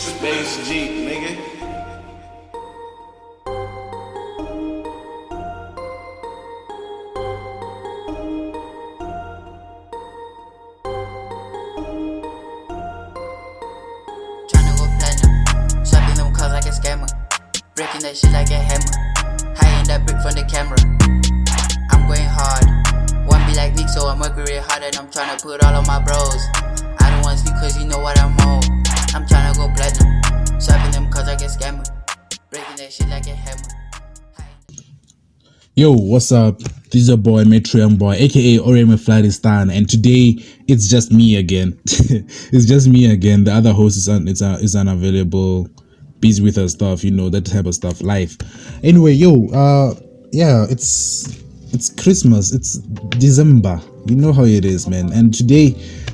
Space Jeep, nigga. Go platinum. Them cars like a scammer. Breaking that shit like a hammer. Hiding that brick from the camera. I'm going hard. One be like Nick, so I'm working real hard and I'm trying to put all of my bros. Yo, what's up? This is your boy Metro Boy, aka Oreme Flatistan, and today it's just me again. it's just me again. The other host is un- is, uh, is unavailable, busy with her stuff, you know that type of stuff. Life. Anyway, yo, uh, yeah, it's it's Christmas. It's December. You know how it is, man. And today,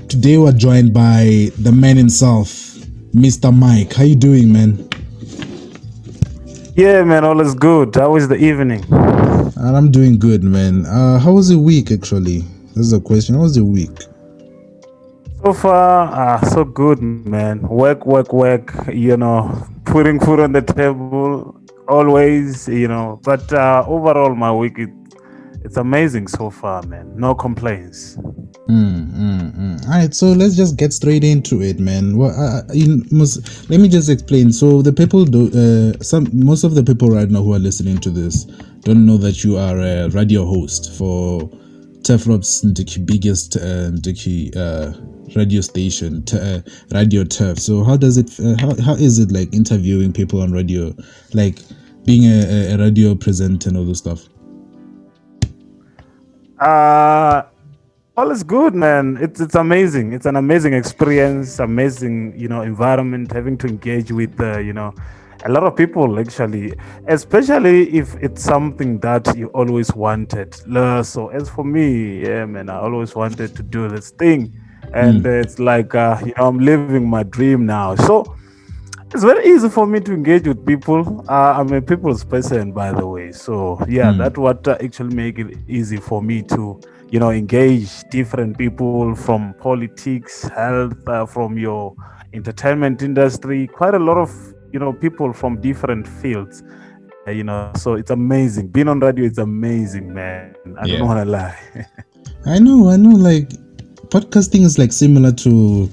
today we're joined by the man himself, Mr. Mike. How you doing, man? Yeah, man, all is good. How was the evening? And I'm doing good, man. Uh, how was the week actually? This is a question. How was the week? So far, ah, so good, man. Work, work, work. You know, putting food on the table, always. You know, but uh, overall, my week it, it's amazing so far, man. No complaints. Mm, mm, mm. All right, so let's just get straight into it, man. Well, uh, must let me just explain. So the people do uh, some most of the people right now who are listening to this don't know that you are a radio host for Ndiki biggest uh, uh, radio station, uh, Radio Turf. So how does it? Uh, how how is it like interviewing people on radio, like being a, a- radio presenter and all this stuff? Uh all is good, man. It's it's amazing. It's an amazing experience, amazing, you know, environment. Having to engage with, you know, a lot of people actually, especially if it's something that you always wanted. So as for me, yeah, man, I always wanted to do this thing, and uh, it's like, uh, you know, I'm living my dream now. So it's very easy for me to engage with people. Uh, I'm a people's person, by the way. So yeah, that's what uh, actually make it easy for me to, you know, engage different people from politics, health, uh, from your entertainment industry. Quite a lot of you know people from different fields. Uh, you know, so it's amazing. Being on radio is amazing, man. I Yeah. don't want to lie. I know, I know. Like podcasting is like similar to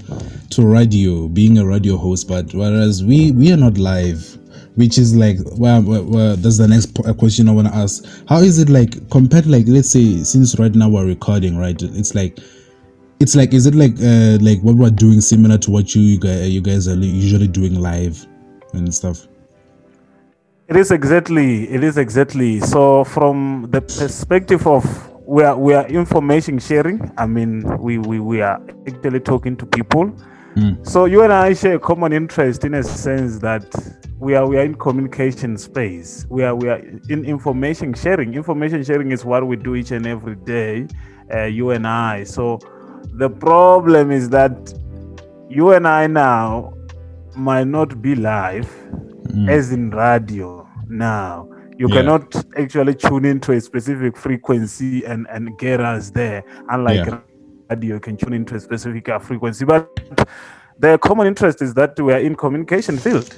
to radio, being a radio host, but whereas we we are not live, which is like well, well, well that's the next question I want to ask. How is it like compared? Like let's say since right now we're recording, right? It's like it's like is it like uh like what we're doing similar to what you guys you guys are usually doing live and stuff. It is exactly. It is exactly. So from the perspective of we are we are information sharing. I mean, we we, we are actually talking to people. So you and I share a common interest in a sense that we are we are in communication space. We are we are in information sharing. Information sharing is what we do each and every day. Uh, you and I. So the problem is that you and I now might not be live as in radio now you Yeah. cannot actually tune into a specific frequency and and get us there unlike Yeah. radio you can tune into a specific uh, frequency but the common interest is that we are in communication field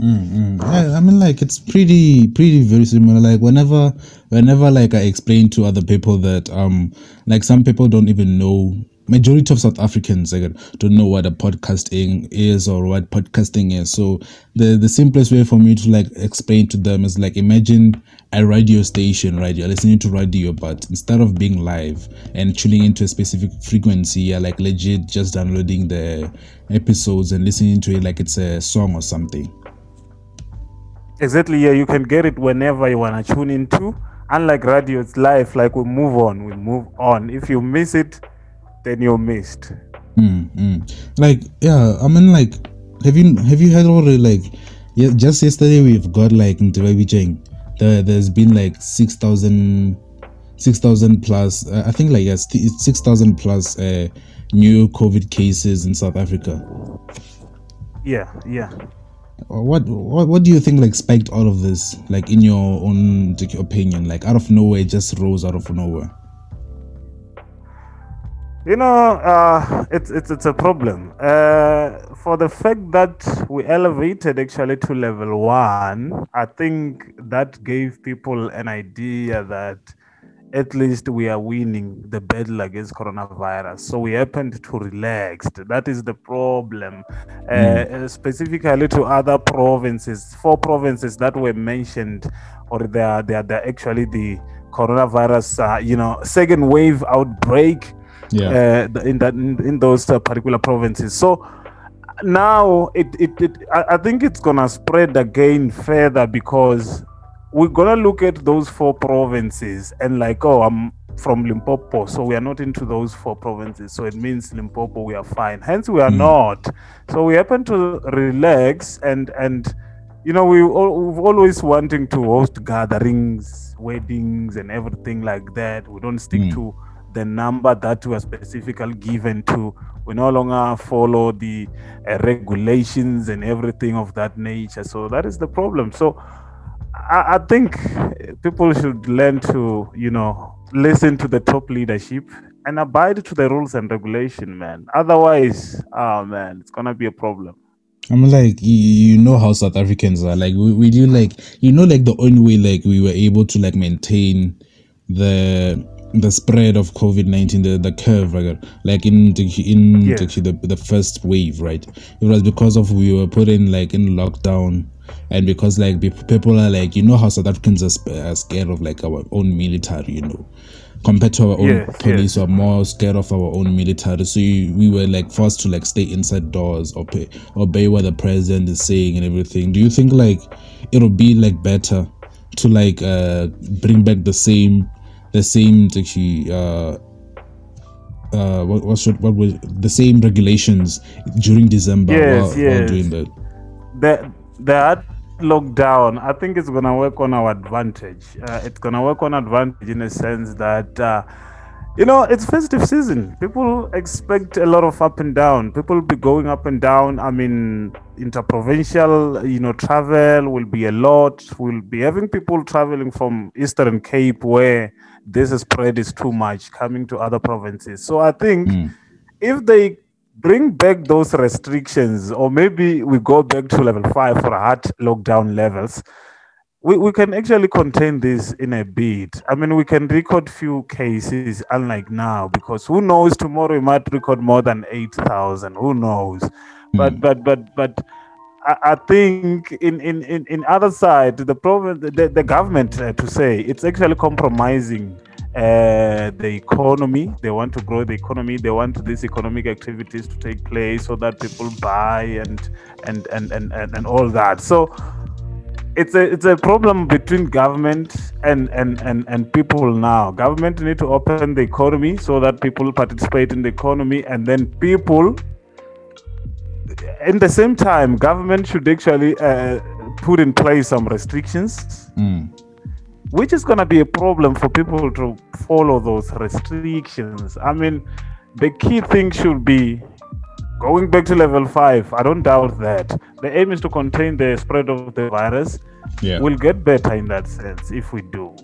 Mm, yeah, I mean, like it's pretty, pretty very similar. Like whenever, whenever, like I explain to other people that, um, like some people don't even know. Majority of South Africans don't know what a podcasting is or what podcasting is. So the the simplest way for me to like explain to them is like imagine a radio station, right? You're listening to radio, but instead of being live and tuning into a specific frequency, you're like legit just downloading the episodes and listening to it like it's a song or something. exactly yeah you can get it whenever you want to tune into unlike radio it's live like we move on we move on if you miss it then you're missed Mm, mm. Like, yeah, I mean, like, have you have you heard already? Like, yeah, just yesterday we've got like Ntebabi Cheng. There, there's been like 6,000 6,000 plus. Uh, I think like yes, it's six thousand plus uh, new COVID cases in South Africa. yeah yeah Uh, What what what do you think like spiked all of this? Like in your own opinion, like out of nowhere, just rose out of nowhere. You know, uh, it's it's it's a problem. Uh, for the fact that we elevated actually to level one, I think that gave people an idea that at least we are winning the battle against coronavirus. So we happened to relax. That is the problem. Uh, specifically to other provinces, four provinces that were mentioned, or they are they are they're actually the coronavirus, uh, you know, second wave outbreak Yeah. uh, in that in, in those uh, particular provinces. So now it it, it I, I think it's gonna spread again further because we're gonna look at those four provinces and like oh I'm from Limpopo, so we are not into those four provinces. So it means Limpopo we are fine. Hence we are Mm. not. So we happen to relax and and you know we we've always wanting to host gatherings, weddings, and everything like that. We don't stick Mm. to the number that are specifically given to. We no longer follow the uh, regulations and everything of that nature. So that is the problem. So I, I think people should learn to, you know, listen to the top leadership and abide to the rules and regulation, man. Otherwise, oh man, it's gonna be a problem. I'm like, you, you know how South Africans are. Like, we, we do like, you know, like the only way like we were able to like maintain the the spread of COVID nineteen, the the curve, like, like in the in Yes. the, the first wave, right? It was because of we were put in like in lockdown, and because like people are like, you know how South Africans are, are scared of like our own military, you know. Compared to our own Yes, police, who are more scared of our own military. So you, we were like forced to like stay inside doors or pay, obey what the president is saying and everything. Do you think like it'll be like better to like uh bring back the same the same actually uh uh what what should what was the same regulations during December Yes, while, while yes. doing that? the that lockdown i think it's gonna work on our advantage. Uh, it's gonna work on advantage in a sense that uh, you know it's festive season. People expect a lot of up and down. People will be going up and down. I mean interprovincial you know travel will be a lot. We'll be having people traveling from eastern cape where this spread is too much coming to other provinces so i think Mm. if they bring back those restrictions, or maybe we go back to level five for hard lockdown levels, we, we can actually contain this in a bit. I mean, we can record few cases, unlike now, because who knows tomorrow we might record more than eight thousand. Who knows? But but but but. I I think in, in, in, in other side, the province, the, the government, uh, to say, it's actually compromising uh, the economy. They want to grow the economy. They want these economic activities to take place so that people buy and and and and, and, and all that. So it's a it's a problem between government and, and and and people now. Government need to open the economy so that people participate in the economy, and then people in the same time, government should actually uh, put in place some restrictions, Mm. which is going to be a problem for people to follow those restrictions. I mean, the key thing should be going back to level five. I don't doubt that. The aim is to contain the spread of the virus. Yeah. We'll get better in that sense if we do.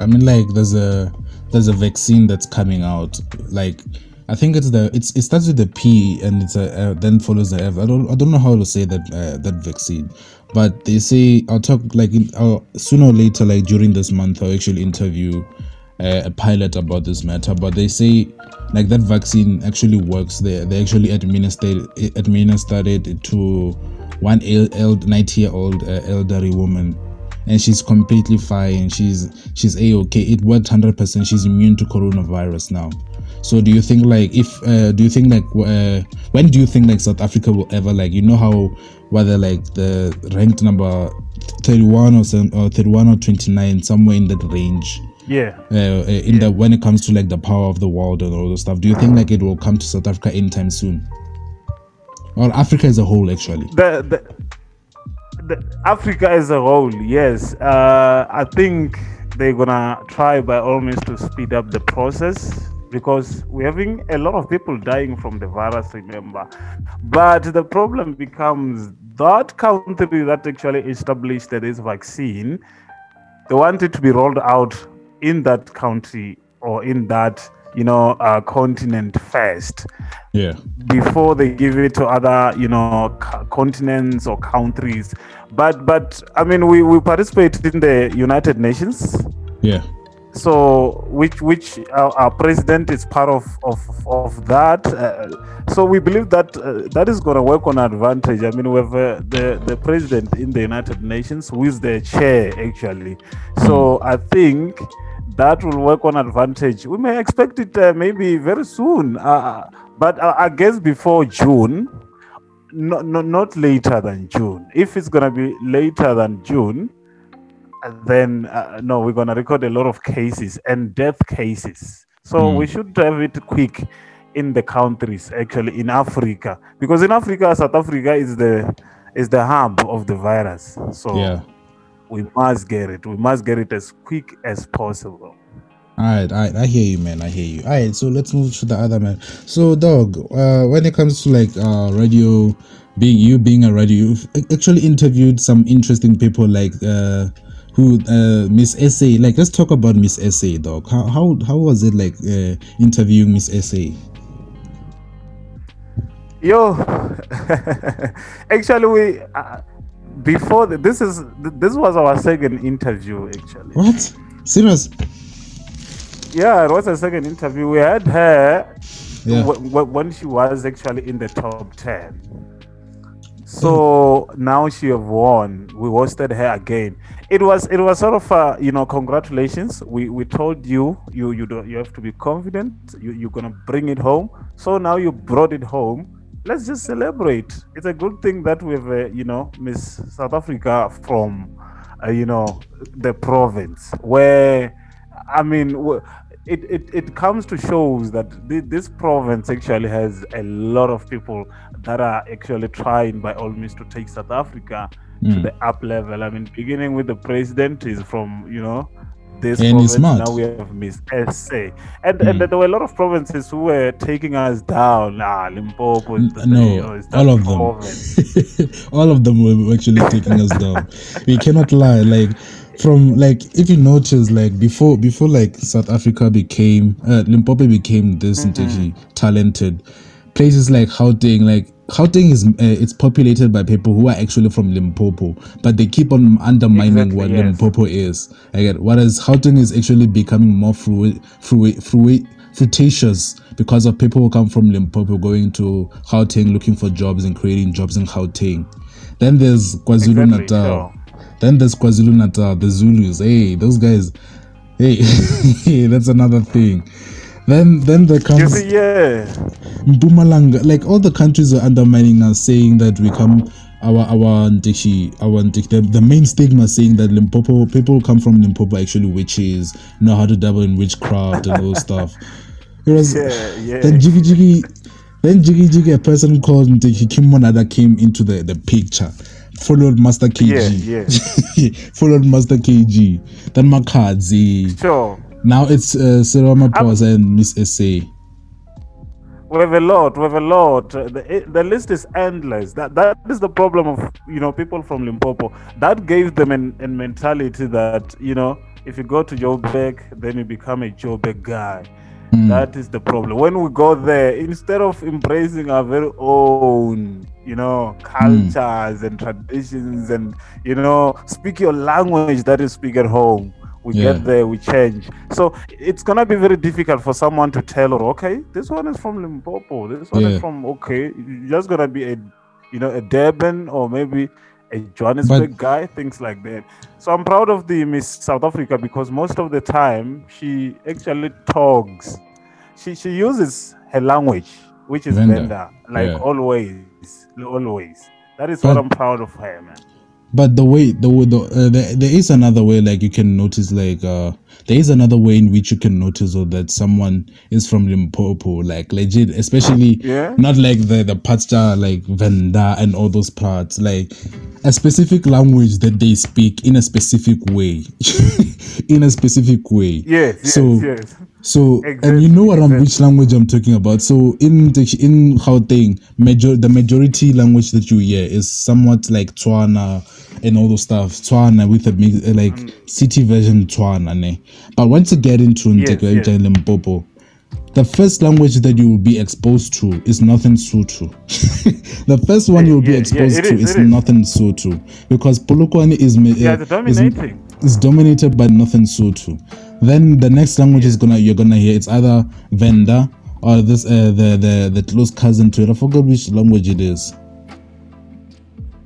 I mean, like there's a there's a vaccine that's coming out. Like I think it's the it's it starts with the P and it's a uh, then follows the F. I don't I don't know how to say that uh, that vaccine, but they say I'll talk like in, I'll, sooner or later, like during this month, I'll actually interview uh, a pilot about this matter. But they say like that vaccine actually works. They they actually administered administered it to one el- el- 90 year old uh, elderly woman and she's completely fine. She's she's a okay. It worked hundred percent. She's immune to coronavirus now. So do you think like if uh, do you think like uh, when do you think like South Africa will ever like you know how whether like the ranked number thirty one or or thirty one or twenty nine somewhere in that range Yeah. uh, uh, in the when it comes to like the power of the world and all those stuff. Do you think like it will come to South Africa anytime soon? Or Africa as a whole actually. the, the, the Africa as a whole, yes. Uh, I think they're gonna try by all means to speed up the process because we're having a lot of people dying from the virus, remember. But the problem becomes that country that actually established this vaccine, they want it to be rolled out in that country or in that you know uh, continent first. Yeah. before they give it to other you know co- continents or countries. But but i mean we we participate in the united nations. Yeah. so which which our, our president is part of of, of that. Uh, so we believe that uh, that is going to work on advantage. I mean we have uh, the the president in the united nations who is the chair actually. So i think that will work on advantage we may expect it uh, maybe very soon uh, but I, I guess before june no, no, not later than june if it's going to be later than june then uh, no, we're gonna record a lot of cases and death cases. So we should have it quick in the countries, actually in Africa, because in Africa, South Africa is the is the hub of the virus. So Yeah. We must get it. We must get it as quick as possible. All right, all right, I hear you, man. I hear you. All right, so let's move to the other man. So, dog, uh, when it comes to like uh, radio, being you being a radio, you've actually interviewed some interesting people, like uh, who uh, Miss SA. Like, let's talk about Miss SA, dog. How how how was it like uh, interviewing Miss SA? Yo, actually, we uh, before the, this is this was our second interview. Actually, What? Serious? yeah, it was a second interview. We had her Yeah. wh- wh- when she was actually in the top 10 so now she have won we hosted her again it was it was sort of uh, you know congratulations we we told you you you don't you have to be confident you, you're gonna bring it home so now you brought it home let's just celebrate it's a good thing that we've uh, you know miss south africa from uh, you know the province where i mean it, it, it comes to shows that thi- this province actually has a lot of people that are actually trying by all means to take South Africa to the up level. I mean, beginning with the president is from you know this And province. smart. Now we have Miss SA, and and there were a lot of provinces who were taking us down. Ah, Limpopo, N- no, all of them. all of them were actually taking us down. We cannot lie. Like from like if you notice like before before like South Africa became uh, Limpopo became this mm talented places like Gauteng like Gauteng is uh, it's populated by people who are actually from Limpopo but they keep on undermining Exactly, what yes. Limpopo is get whereas Gauteng is actually becoming more fluid fluid fluid flirtatious because of people who come from Limpopo going to Gauteng looking for jobs and creating jobs in Gauteng. Then there's KwaZulu Exactly, Natal. sure. Then there's KwaZulu Natal, the Zulus. Hey, those guys. Hey, that's another thing. Then then there comes yeah, Mpumalanga. Like all the countries are undermining us, saying that we come our our Ndishi, our Ndishi, the, the main stigma saying that Limpopo people come from Limpopo actually witches, know how to dabble in witchcraft and all stuff. Whereas yeah, yeah. then Jiggy Jiggy, then Jiggy Jiggy, a person called Ndishi King Monada came into the, the picture, followed Master KG, Yeah, yeah. followed Master KG, then Makhadzi. sure. Now it's uh, Serama Pause and Miss SA. We have a lot. We have a lot. The, the list is endless. That that is the problem of you know people from Limpopo. That gave them an, an mentality that you know if you go to Joburg, then you become a Joburg guy. That is the problem. When we go there, instead of embracing our very own, you know, cultures and traditions, and you know, speak your language that you speak at home, we Yeah. get there, we change. So it's gonna be very difficult for someone to tell her, okay, this one is from Limpopo, this one Yeah. is from okay, you're just gonna be a you know a Durban or maybe a Johannesburg guy, things like that. So I'm proud of the Miss South Africa because most of the time she actually talks. She she uses her language, which is Venda, like yeah. always, always. That is what I'm proud of her, man. But the way the the, uh, there, there is another way like you can notice like uh there is another way in which you can notice oh, that someone is from Limpopo like legit especially Yeah. not like the the are like Venda and all those parts like a specific language that they speak in a specific way in a specific way Yes, yes, so yes. so and you know what I'm, exactly. which language I'm talking about. So in the, in Gauteng, major the majority language that you hear is somewhat like Tswana and all those stuff. Tswana with a mix, like city version Tswana, ne. But once you get into Mm. Yes, yes. Limpopo, the first language that you will be exposed to is Northern Sotho. the first one you will be Yeah, yeah, exposed it to is, is it is. Northern Sotho because Polokwane is Yeah, uh, is, is dominated by Northern Sotho. Then the next language is gonna you're gonna hear it's either Venda or this uh, the the the close cousin to it. I forgot which language it is.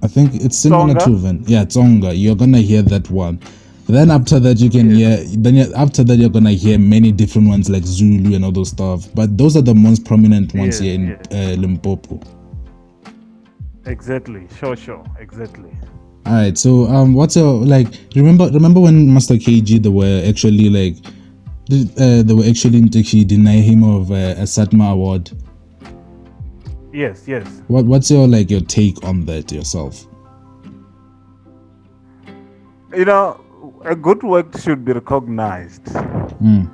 I think it's similar Tsonga? to Ven. Yeah, Tsonga. You're gonna hear that one. Then after that you can hear. Then after that you're gonna hear many different ones like Zulu and all those stuff. But those are the most prominent ones Yeah, here in yeah. uh, Limpopo. Exactly. Sure, sure. Exactly. All right. So um, what's your like? Remember remember when Master KG they were actually like, uh, they were actually actually deny him of uh, a Satma award. Yes, yes. What what's your like your take on that yourself? You know, a good work should be recognized. Mm.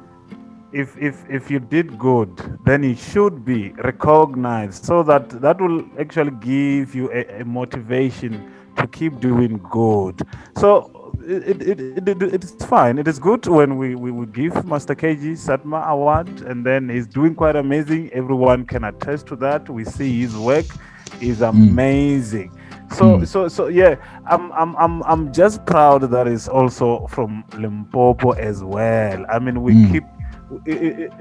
if if if you did good then it should be recognized so that that will actually give you a, a motivation to keep doing good so it, it, it, it, it's fine. It is good when we, we, we give master kg satma award and then he's doing quite amazing. Everyone can attest to that. We see his work is amazing. So Mm. so so yeah i'm i'm i'm, I'm just proud that it's also from limpopo as well. I mean we Mm. keep it-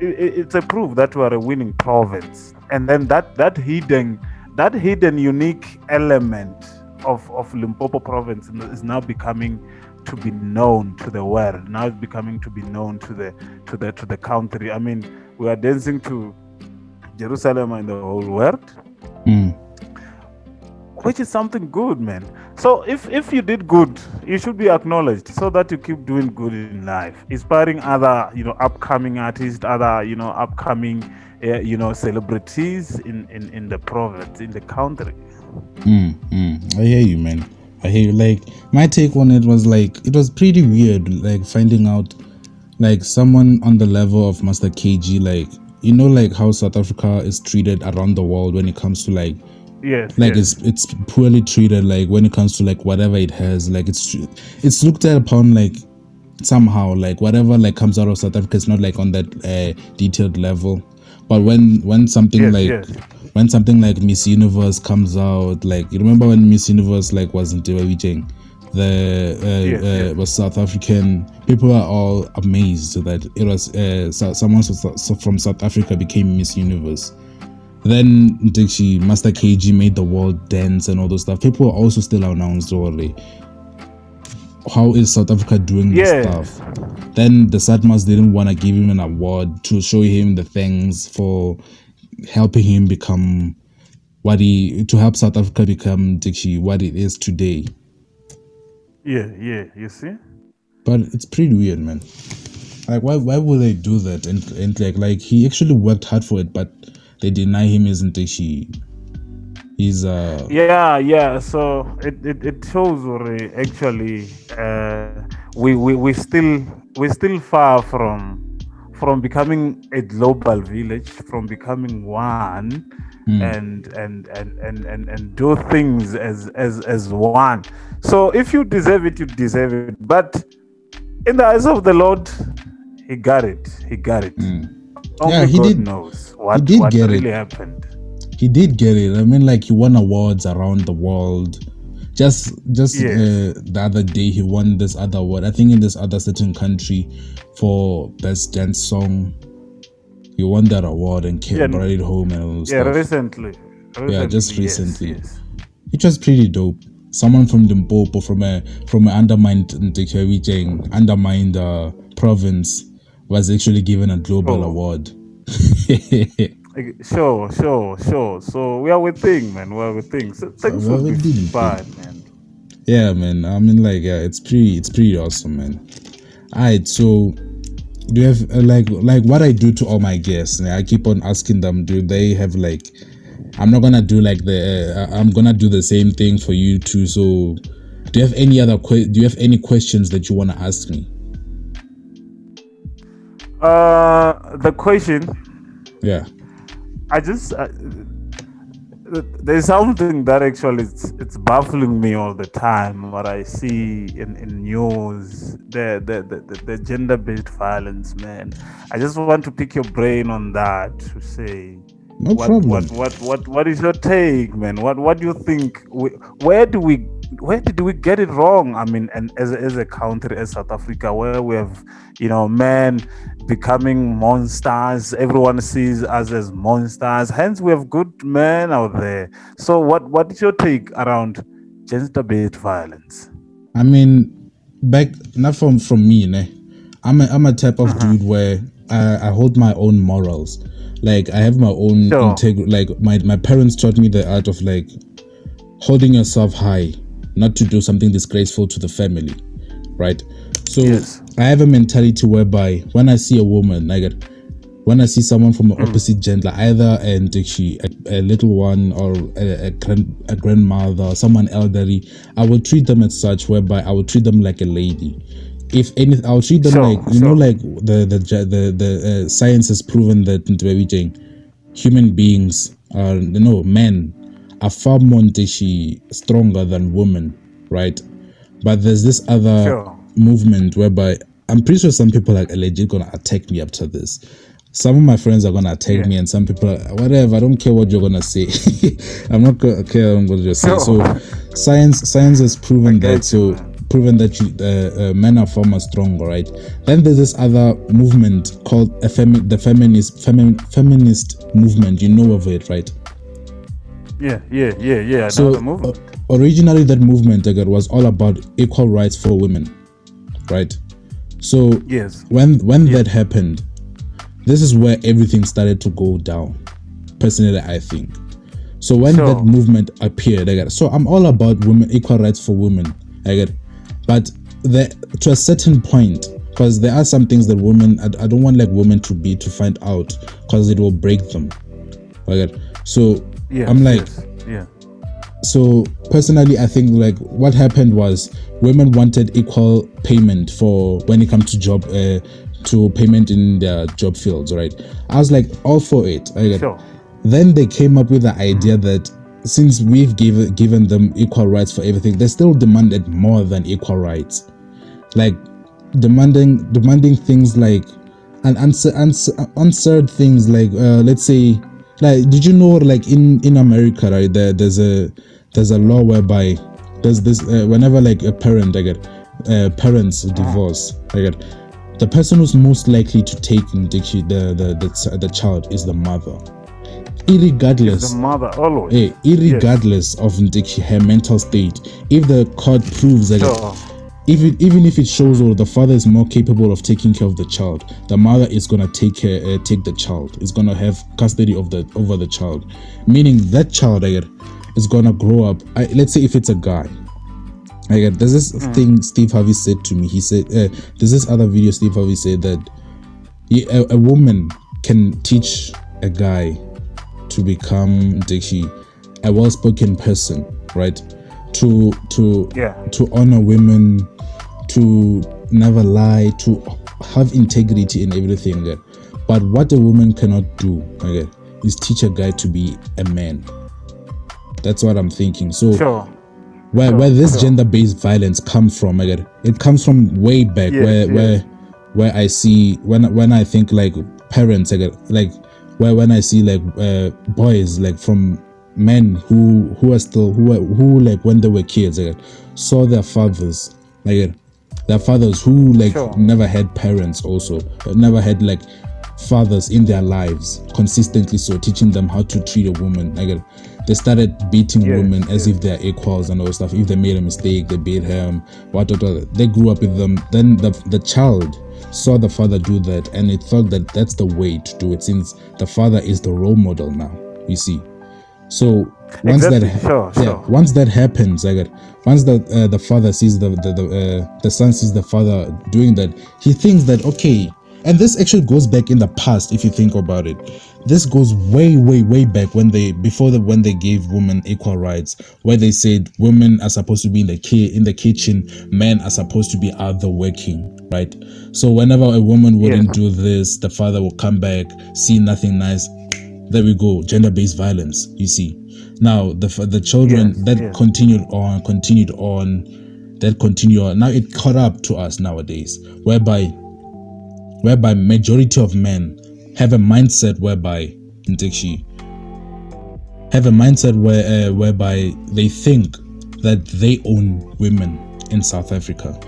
it's a proof that we are a winning province. And then that that hidden that hidden unique element of of limpopo province is now becoming to be known to the world. Now it's becoming to be known to the to the to the country. I mean we are dancing to Jerusalema and the whole world Mm. which is something good man. So if if you did good you should be acknowledged so that you keep doing good in life inspiring other you know upcoming artists other you know upcoming uh, you know celebrities in, in in the province in the country Mm, mm. I hear you, man. I hear you. Like my take on it was like it was pretty weird, like finding out like someone on the level of Master KG, like you know, like how South Africa is treated around the world when it comes to like yes like yes. it's it's poorly treated like when it comes to like whatever it has like it's it's looked at upon like somehow like whatever like comes out of south africa is not like on that uh, detailed level but when when something Yes, like yes. When something like miss universe comes out like you remember when miss universe like wasn't Wicheng, the uh, Yes, uh, yes. was south african people are all amazed that it was uh, so, someone so- so from south africa became miss universe then Dixie, Master KG made the world dance and all those stuff. People are also still announced already. How is South Africa doing this stuff? Then the Satmas didn't want to give him an award to show him the things for helping him become what he to help South Africa become Dixie what it is today. yeah yeah you see But it's pretty weird, man. Like why why would they do that? And and like like he actually worked hard for it, but they deny him isn't Dixie. He's uh yeah yeah so it, it, it shows already actually uh, we, we we still we're still far from from becoming a global village from becoming one and, and and and and and do things as as as one so if you deserve it you deserve it but in the eyes of the lord he got it he got it only Yeah, he god did- knows what, he did what get it. really happened he did get it. I mean, like he won awards around the world. Just, just Yes. uh, the other day, he won this other award. I think in this other certain country for best dance song. He won that award and came Yeah, brought it home and all yeah stuff. recently, Yeah, just recently. yes. It was pretty dope. Someone from Limpopo, from a from an undermined Ndikewiceng, undermined uh, province, was actually given a global Oh. award. Sure, sure, sure. So we are within, man. We are within. So things are will be fine, man. Yeah, man. I mean, like, yeah, it's pretty, it's pretty awesome, man. Alright, so do you have uh, like, like what I do to all my guests? I keep on asking them, do they have like? I'm not gonna do like the. Uh, I'm gonna do the same thing for you too. So, do you have any other? Que- do you have any questions that you wanna ask me? Uh, the question Yeah. I just uh, there's something that actually it's, it's baffling me all the time. What I see in, in news, the the, the, the gender based violence, man. I just want to pick your brain on that to say. No what, problem. What, what what what is your take, man? What what do you think? We, where do we where did we get it wrong? I mean, and as a, as a country as South Africa, where we have you know men becoming monsters, everyone sees us as monsters. Hence, we have good men out there. So, what what is your take around gender-based violence? I mean, back not from from me, ne? I'm a, I'm a type of Uh-huh. dude where I, I hold my own morals. Like I have my own Sure. integrity. Like my my parents taught me the art of like holding yourself high, not to do something disgraceful to the family, right? So Yes. I have a mentality whereby when I see a woman, I get when I see someone from the opposite gender, either and she a, a little one or a, a, grand, a grandmother or someone elderly, I will treat them as such. Whereby I will treat them like a lady. If anything, I'll treat them Sure, like you know, like the the the the uh, science has proven that into everything, human beings are you know men are far more ntishi stronger than women, right? But there's this other Sure. movement whereby I'm pretty sure some people are legit gonna attack me after this. Some of my friends are gonna attack Yeah. me, and some people are whatever. I don't care what you're gonna say. I'm not gonna care what you're say. Sure. So, science science has proven get that. So proven that you, uh, uh, men are far more stronger, right? Then there's this other movement called a femi- the feminist femi- feminist movement. You know of it, right? Yeah, yeah, yeah, yeah. So So, the movement. uh, originally, that movement again was all about equal rights for women, right? So yes. when when that happened, this is where everything started to go down. Personally, I think. So when Sure. that movement appeared, I get so I'm all about women equal rights for women. I get, but the, to a certain point, because there are some things that women I, I don't want like women to be to find out because it will break them. I get so Yes, I'm like yes, yeah. so personally i think like what happened was women wanted equal payment for when it comes to job uh, to payment in their job fields right? I was like all for it. Sure. then they came up with the idea that since we've given given them equal rights for everything they still demanded more than equal rights. Like demanding demanding things like and answer answer answered things like uh, let's say like did you know like in in america right there there's a there's a law whereby there's this uh, whenever like a parent i get uh, parents divorce i get the person who's most likely to take the the the, the, the child is the mother irregardless The mother always. Hey, irregardless of her mental state, if the court proves that Sure. if it, even if it shows or the father is more capable of taking care of the child, the mother is gonna take care, uh, take the child. Is gonna have custody of the over the child, meaning that child is gonna grow up. I, let's say if it's a guy, I. There's this thing Steve Harvey said to me. He said, uh, "There's this other video Steve Harvey said that he, a, a woman can teach a guy to become Dixie, a well-spoken person, right? To to Yeah. to honor women, to never lie, to have integrity in everything. okay? But what a woman cannot do, okay, is teach a guy to be a man. That's what I'm thinking. So Sure. where Sure, where this sure. gender-based violence comes from I get it. comes from way back Yes, where yes. where where i see when when i think like parents I get like where when i see like uh, boys like from men who who are still who are, who like when they were kids I saw their fathers like their fathers who like Sure. never had parents also uh, never had like fathers in their lives consistently so teaching them how to treat a woman like they started beating Yes, women as yes. if they're equals and all stuff if they made a mistake they beat him what, what, what. they grew up with them then the, the child saw the father do that and it thought that that's the way to do it since the father is the role model now you see so once Exactly, that sure, yeah, sure. once that happens, I get once the uh, the father sees the the the, uh, the son sees the father doing that, he thinks that okay, and this actually goes back in the past if you think about it. This goes way way way back when they before the when they gave women equal rights, where they said women are supposed to be in the ki- in the kitchen, men are supposed to be out there working, right? So whenever a woman wouldn't do this, the father will come back, see nothing nice, there we go gender-based violence you see Now the the children Yes, that yes. continued on, continued on, that continue on. Now it caught up to us nowadays, whereby whereby majority of men have a mindset whereby Ntekshi, have a mindset where uh, whereby they think that they own women in South Africa.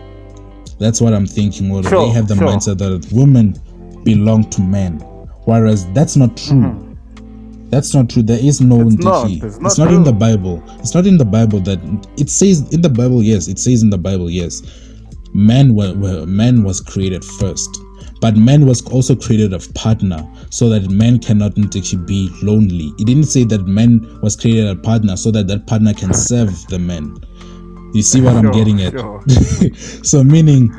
That's what I'm thinking. Or they have the sure. mindset that women belong to men, whereas that's not true. That's not true. There is no. It's not. It's It's not not in the. Bible. It's not in the Bible that it says in the Bible. Yes, it says in the Bible. Yes, man were, were man was created first, but man was also created of partner, so that man cannot actually be lonely. It didn't say that man was created a partner so that that partner can serve the man. You see what I'm getting at? sure. so meaning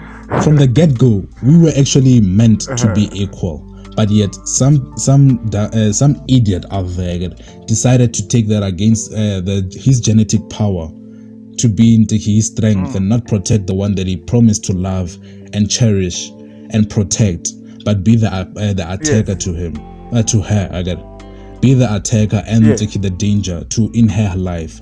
from the get-go we were actually meant to Uh-huh. be equal but yet some some uh, some idiot out there decided to take that against uh, the his genetic power to be into his strength and not protect the one that he promised to love and cherish and protect but be the uh, the attacker to him uh, to her I get be the attacker and Yeah. take the danger to in her life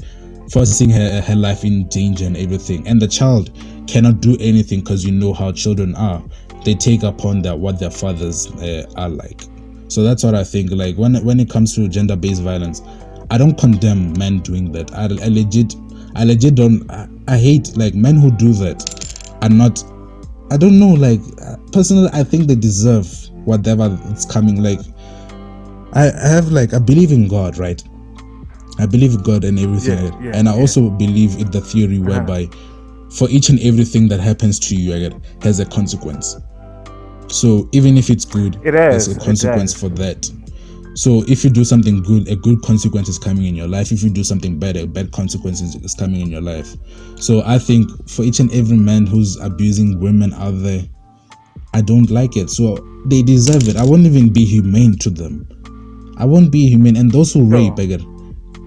forcing her, her life in danger and everything. And the child cannot do anything because you know how children are they take upon that what their fathers uh, are like so that's what i think like when when it comes to gender-based violence i don't condemn men doing that i, I legit i legit don't I, I hate like men who do that are not i don't know like personally i think they deserve whatever it's coming like I, I have like i believe in god right I believe in God and everything, Yeah, yeah, and I yeah. also believe in the theory whereby for each and everything that happens to you, right, has a consequence. So even if it's good, It there's a consequence for that. So if you do something good, a good consequence is coming in your life. If you do something bad, a bad consequence is- is coming in your life. So I think for each and every man who's abusing women out there, I don't like it. So they deserve it. I won't even be humane to them. I won't be humane. And those who rape, I get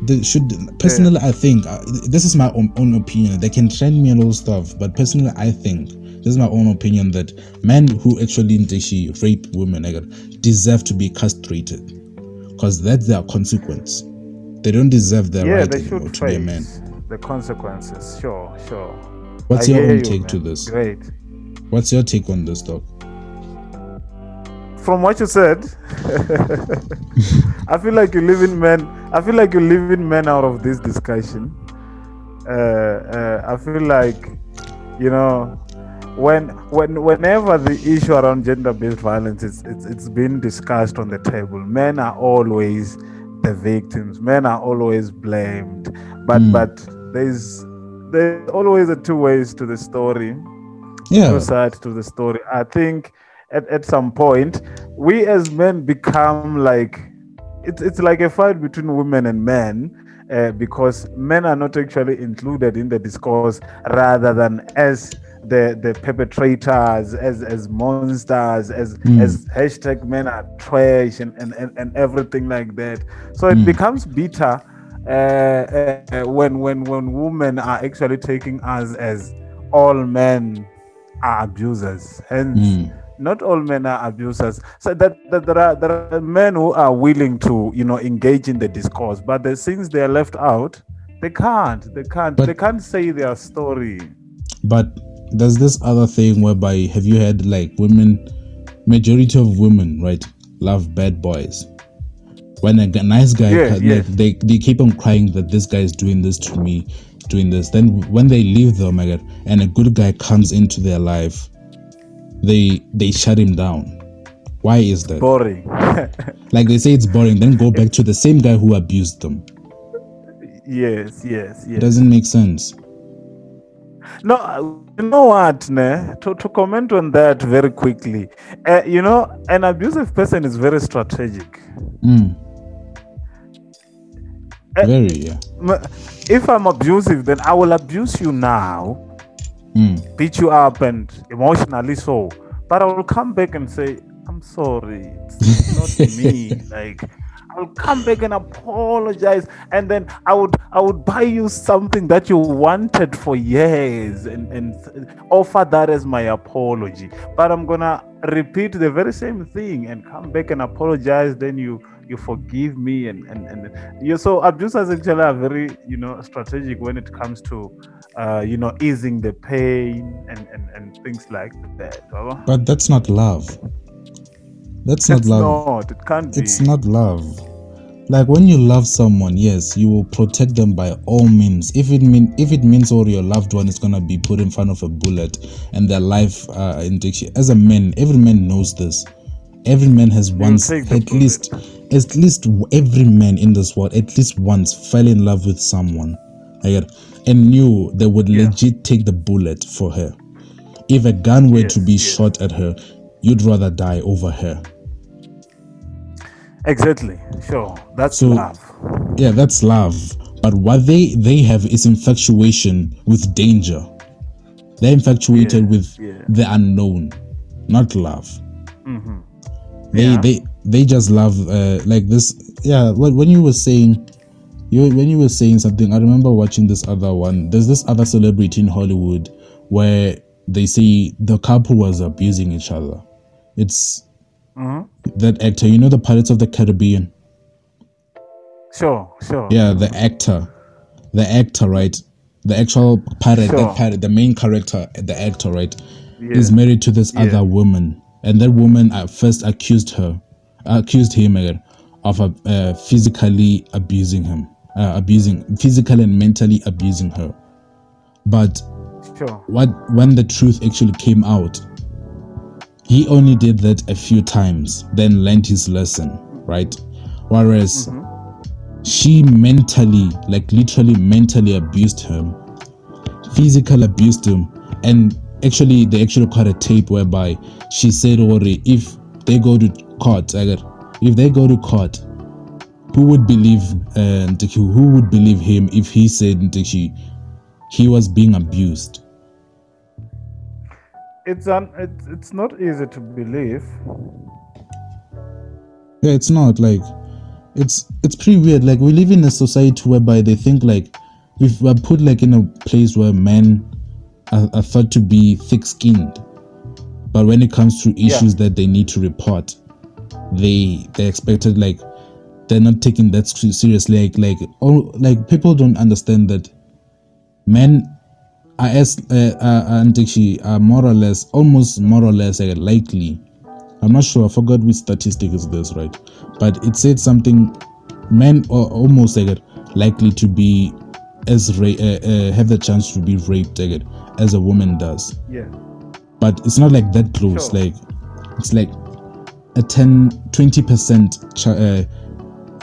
they should personally i think uh, this is my own, own opinion they can trend me and all stuff but personally i think this is my own opinion that men who actually actually rape women deserve to be castrated because that's their consequence they don't deserve their yeah, right they should to be a man the consequences. Sure, sure. what's I your own you, take to this Great. what's your take on this doc From what you said, I feel like you're leaving men. I feel like you're leaving men out of this discussion. Uh, uh, I feel like, you know, when when whenever the issue around gender-based violence is it's, it's been discussed on the table, men are always the victims. Men are always blamed. But Mm. but there's there's always a two ways to the story yeah two sides to the story. I think at, at some point we as men become like it's it's like a fight between women and men uh, because men are not actually included in the discourse rather than as the the perpetrators as as monsters as Mm. as hashtag men are trash and, and, and, and everything like that so it Mm. becomes bitter uh, uh, when when when women are actually taking us as all men are abusers. Hence, Mm. Not all men are abusers. So that, that there are there are men who are willing to you know engage in the discourse, but the, since they are left out, they can't. They can't. But- they can't say their story. but there's this other thing whereby have you had like women majority of women right love bad boys when a nice guy Yeah, yeah. they, they keep on crying that this guy is doing this to me doing this then when they leave them my god and a good guy comes into their life they they shut him down why is that Boring. like they say it's boring then go back to the same guy who abused them yes, yes, it yes. doesn't make sense No, you know what, ne? To, to comment on that very quickly, uh, you know, an abusive person is very strategic. Mm. Very yeah If I'm abusive, then I will abuse you now, mm. beat you up, and emotionally so. But I will come back and say, I'm sorry, it's not me. Like, I'll come back and apologize, and then I would I would buy you something that you wanted for years, and and offer that as my apology. But I'm gonna repeat the very same thing and come back and apologize. Then you you forgive me and and and you so abusers actually are very you know strategic when it comes to uh you know easing the pain and and, and things like that But that's not love. That's not love. not it can't be It's not love. Like when you love someone, yes, you will protect them by all means. If it mean if it means all your loved one is gonna be put in front of a bullet and their life uh, in danger. As a man, every man knows this. Every man has once, at bullet. least, at least every man in this world, at least once, fell in love with someone, like, and knew they would legit take the bullet for her. If a gun were to be yes. shot at her, you'd rather die over her. exactly sure that's So- love Yeah, that's love. But what they they have is infatuation with danger. They're infatuated Yeah, with yeah. the unknown, not love. Mm-hmm. They Yeah. they they just love uh, like this. Yeah, when when you were saying you when you were saying something, I remember watching this other one. There's this other celebrity in Hollywood where they say the couple was abusing each other. It's Mhm. that actor, you know, the Pirates of the Caribbean. sure sure Yeah, the actor, the actor, right? The actual pirate, the pirate, the main character, the actor, right, Yeah. is married to this Yeah. other woman, and that woman at first accused her, accused him of uh, uh, physically abusing him, uh, abusing, physically and mentally abusing her. But sure what when the truth actually came out, he only did that a few times, then learned his lesson, right? Whereas she mentally, like literally mentally abused him, physically abused him, and actually they actually caught a tape whereby she said, "Ori, if they go to court, if they go to court, who would believe uh, who would believe him if he said Ndiki, he was being abused?" it's un, it's, it's not easy to believe Yeah, it's not like it's it's pretty weird. Like we live in a society whereby they think like we've we're put like in a place where men are, are thought to be thick-skinned, but when it comes to issues that they need to report, they they expected like they're not taking that se- seriously. Like like all like people don't understand that men are as uh, uh, actually are more or less almost more or less uh, likely I'm not sure. I forgot which statistic is this, right? But it said something. Men are almost like likely to be as ra- uh, uh, have the chance to be raped as a woman does. yeah But it's not like that close. Sure. Like it's like a 10, 20 percent ch- uh,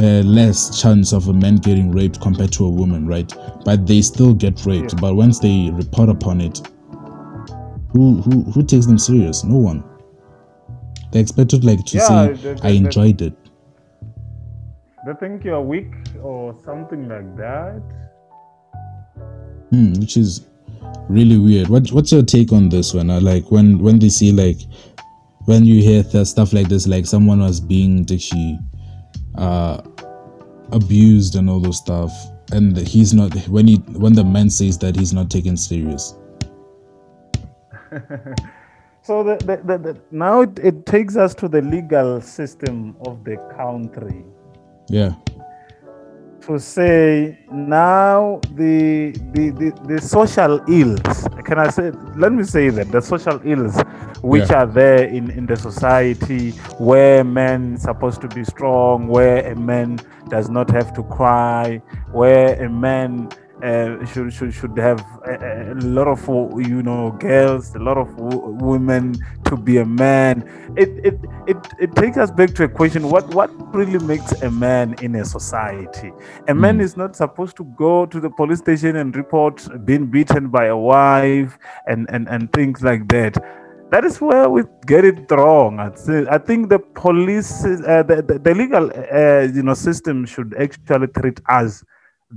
uh, less chance of a man getting raped compared to a woman, right? But they still get raped. Yeah. But once they report upon it, who who who takes them serious? No one. They expected like to Yeah, say, the- the- "I the- enjoyed it." they think you're weak or something like that Hmm, which is really weird. What what's your take on this one? Uh, like when when they see like when you hear th- stuff like this, like someone was being actually uh abused and all those stuff, and he's not when he when the man says that he's not taken serious. so the, the, the, the, now it, it takes us to the legal system of the country Yeah, to say now the, the the the social ills can i say let me say that the social ills which Yeah. are there in in the society where men supposed to be strong where a man does not have to cry where a man uh, should, should should have a, a lot of you know girls a lot of w- women to be a man. It, it it it takes us back to a question what what really makes a man in a society? A man is not supposed to go to the police station and report being beaten by a wife and and and things like that. That is where we get it wrong. I I think the police, uh, the, the, the legal, uh, you know, system should actually treat us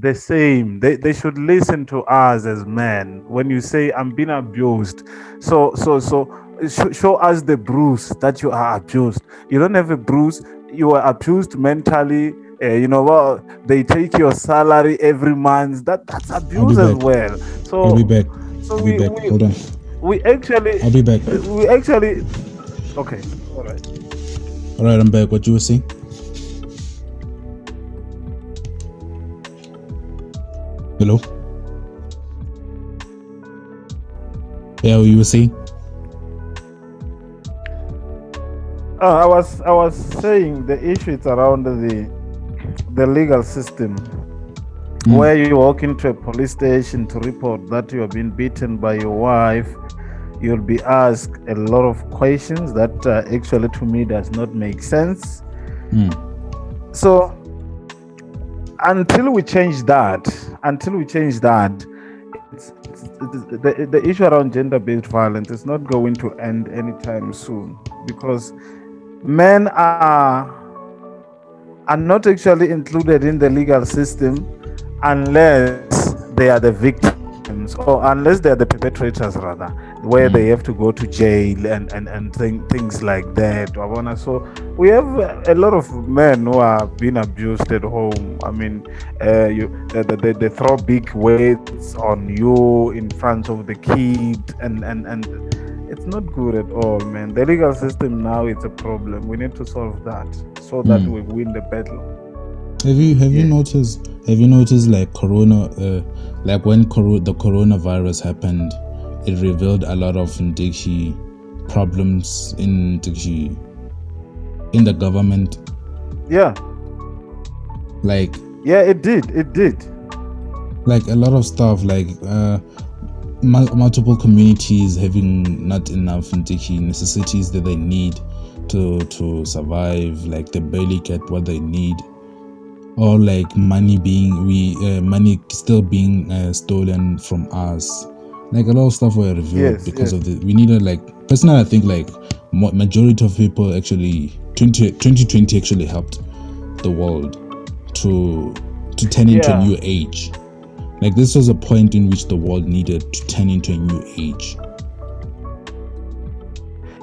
the same. They, they should listen to us as men. When you say I'm being abused, so so so sh- show us the bruise that you are abused. You don't have a bruise. You are abused mentally. Uh, you know well they take your salary every month that that's abuse as well so I'll be back. so I'll be we, back. we, Hold on. we actually I'll be back. we actually okay all right All right, I'm back. What you were saying? Hello? Yeah, you were saying? Uh, I was I was saying the issue is around the the legal system Mm. where you walk into a police station to report that you have been beaten by your wife you'll be asked a lot of questions that uh, actually to me does not make sense Mm. so until we change that until we change that it's, it's, the, the issue around gender-based violence is not going to end anytime soon because men are are not actually included in the legal system unless they are the victims or unless they are the perpetrators rather where Mm. they have to go to jail and and, and thing, things like that Wabona. so we have a lot of men who are being abused at home i mean uh, you they, they, they throw big weights on you in front of the kid and and and it's not good at all man the legal system now is a problem we need to solve that so that Mm. we win the battle Have you have you noticed have you noticed like corona uh, like when coro- the coronavirus happened it revealed a lot of Ndiki problems in Ndiki in the government. Yeah. Like yeah it did it did. like a lot of stuff like uh mul- multiple communities having not enough Ndiki necessities that they need to to survive like they barely get what they need. Or like money being we uh, money still being uh, stolen from us like a lot of stuff were revealed Yes, because yes. of the we needed like personally i think like majority of people actually 20, 2020 actually helped the world to to turn into a new age. Like this was a point in which the world needed to turn into a new age.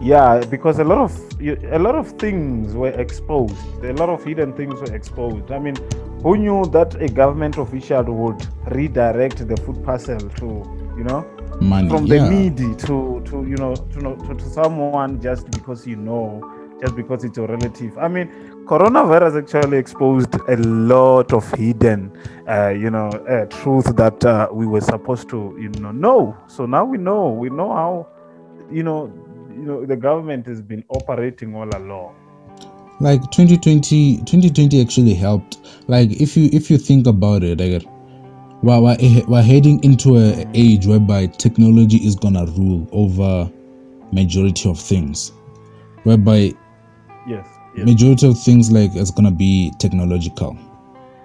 Yeah because a lot of you- a lot of things were exposed. A lot of hidden things were exposed. I mean who knew that a government official would redirect the food parcel to you know money from yeah. the needy to to you know to, know, to to someone just because you know just because it's your relative. I mean coronavirus actually exposed a lot of hidden uh, you know uh, truth that uh, we were supposed to you know know. So now we know we know how you know you know the government has been operating all along. Like 2020 2020 actually helped. Like if you if you think about it like we're, we're, we're heading into an age whereby technology is gonna rule over majority of things. Whereby yes yes. majority of things like it's gonna be technological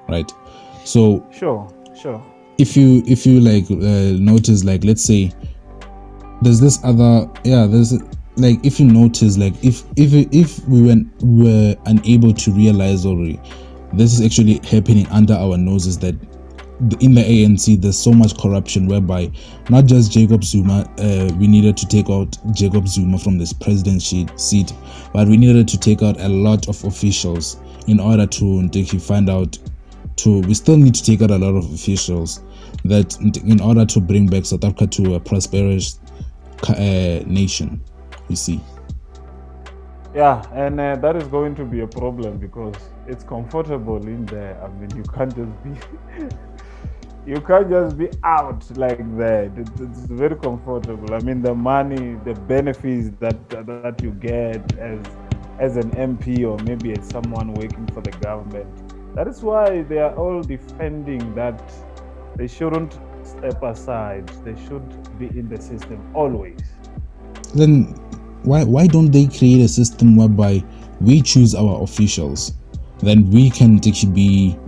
right? So sure sure. if you if you like uh, notice like let's say there's this other yeah there's like if you notice like if if if we were, were unable to realize already this is actually happening under our noses that in the ANC there's so much corruption whereby not just Jacob Zuma uh, we needed to take out Jacob Zuma from this presidency seat but we needed to take out a lot of officials in order to find out to we still need to take out a lot of officials that in order to bring back South Africa to a prosperous uh, nation you see Yeah, and uh, that is going to be a problem because it's comfortable in there. I mean, you can't just be, you can't just be out like that. It's, very comfortable. I mean, the money, the benefits that that you get as as an MP or maybe as someone working for the government. That is why they are all defending that they shouldn't step aside. They should be in the system always. then why why don't they create a system whereby we choose our officials then we can actually be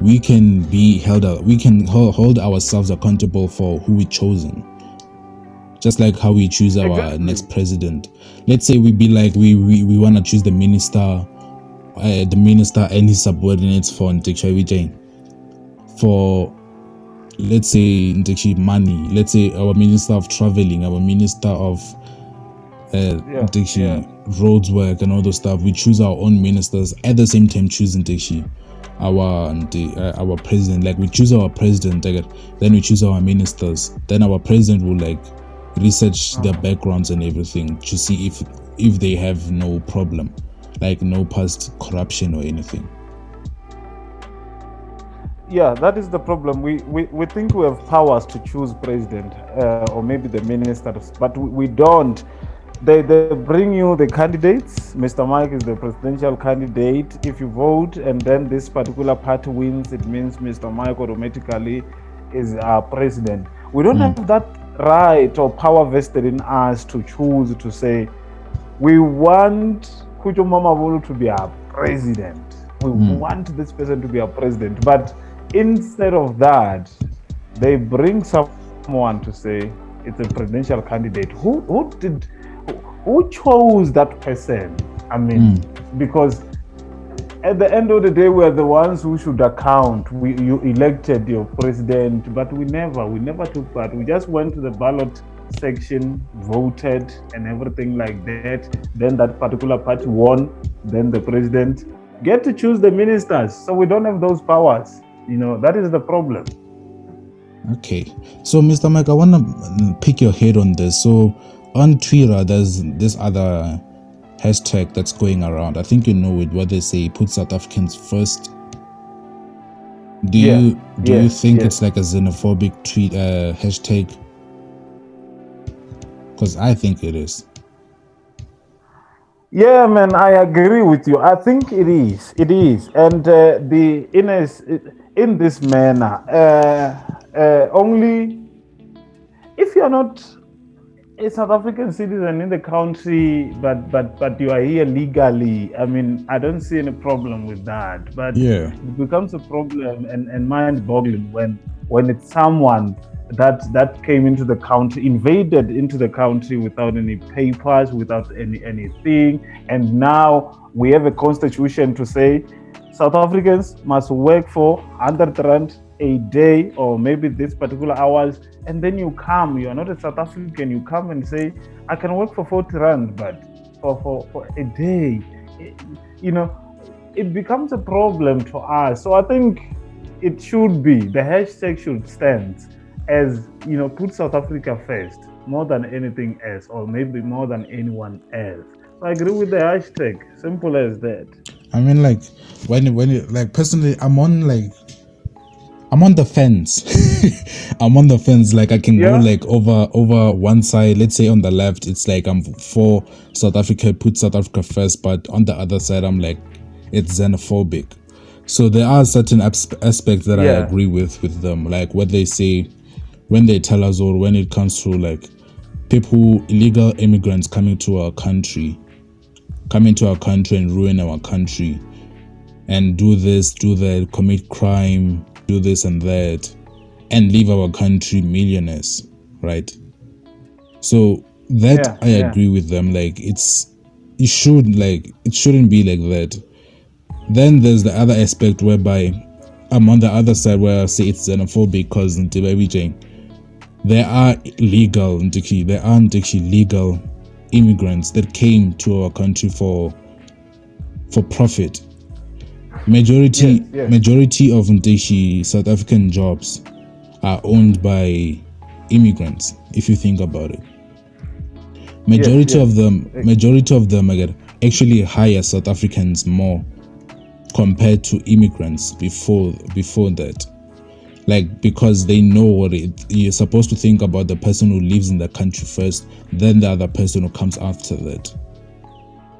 we can be held out we can hold ourselves accountable for who we chosen just like how we choose our Exactly. next president let's say we be like we we, we want to choose the minister uh, the minister and his subordinates for Ntikshai Jane for let's say Ntikshi money let's say our minister of traveling our minister of uh, Yeah, yeah. roads work and all those stuff we choose our own ministers at the same time choosing Ntikshi our uh, our president like we choose our president like, then we choose our ministers then our president will like research their backgrounds and everything to see if if they have no problem like no past corruption or anything yeah, that is the problem. We, we, we think we have powers to choose president uh, or maybe the ministers, but we, we don't. They, they bring you the candidates. Mr. Mike is the presidential candidate. If you vote and then this particular party wins, it means Mr. Mike automatically is our president. We don't Mm. have that right or power vested in us to choose to say, we want Kujo Mamabolo to be our president. We Mm. want this person to be our president. But instead of that, they bring someone to say it's a presidential candidate. Who who did who- chose that person? I mean, hmm. because at the end of the day, we are the ones who should account. We you elected your president, but we never, we never took part. We just went to the ballot section, voted, and everything like that. Then that particular party won. Then the president get to choose the ministers. So we don't have those powers. You know that is the problem. Okay, so Mr. Mike, I want to pick your head on this. So on Twitter, there's this other hashtag that's going around. I think you know it, where they say "Put South Africans first. Do Yeah, you do you think yes. it's like a xenophobic tweet uh, hashtag? Because I think it is. Yeah, man, I agree with you. I think it is. It is, and uh, the in a, in this manner, uh, uh, only if you are not a South African citizen in the country, but but but you are here legally. I mean, I don't see any problem with that. But Yeah. it becomes a problem and, and mind-boggling when when it's someone that that came into the country invaded into the country without any papers without any anything and now we have a constitution to say south africans must work for 100 rand a day or maybe this particular hours and then you come you are not a south african you come and say i can work for 40 rand but for for, for a day you know it becomes a problem to us. So I think it should be the hashtag should stand as you know put South Africa first more than anything else, or maybe more than anyone else. So I agree with the hashtag. Simple as that. I mean, like when when like personally, I'm on like I'm on the fence. I'm on the fence. Like I can Yeah. go like over over one side. Let's say on the left, it's like I'm for South Africa, put South Africa first, but on the other side, I'm like it's xenophobic. So there are certain aspects that I agree with with them, like what they say when they tell us or when it comes to like people illegal immigrants coming to our country come into our country and ruin our country and do this, do that, commit crime, do this and that, and leave our country millionaires, right? So that Yeah, I yeah. agree with them. Like it's it should like it shouldn't be like that. Then there's the other aspect whereby I'm on the other side where I say it's xenophobic because in Baby there are legal there aren't actually legal immigrants that came to our country for for profit. Majority Yes, yes. majority of Ndiki South African jobs are owned by immigrants, if you think about it. Majority yes. of them majority of them actually hire South Africans more compared to immigrants before before that like because they know what it you're supposed to think about the person who lives in the country first then the other person who comes after that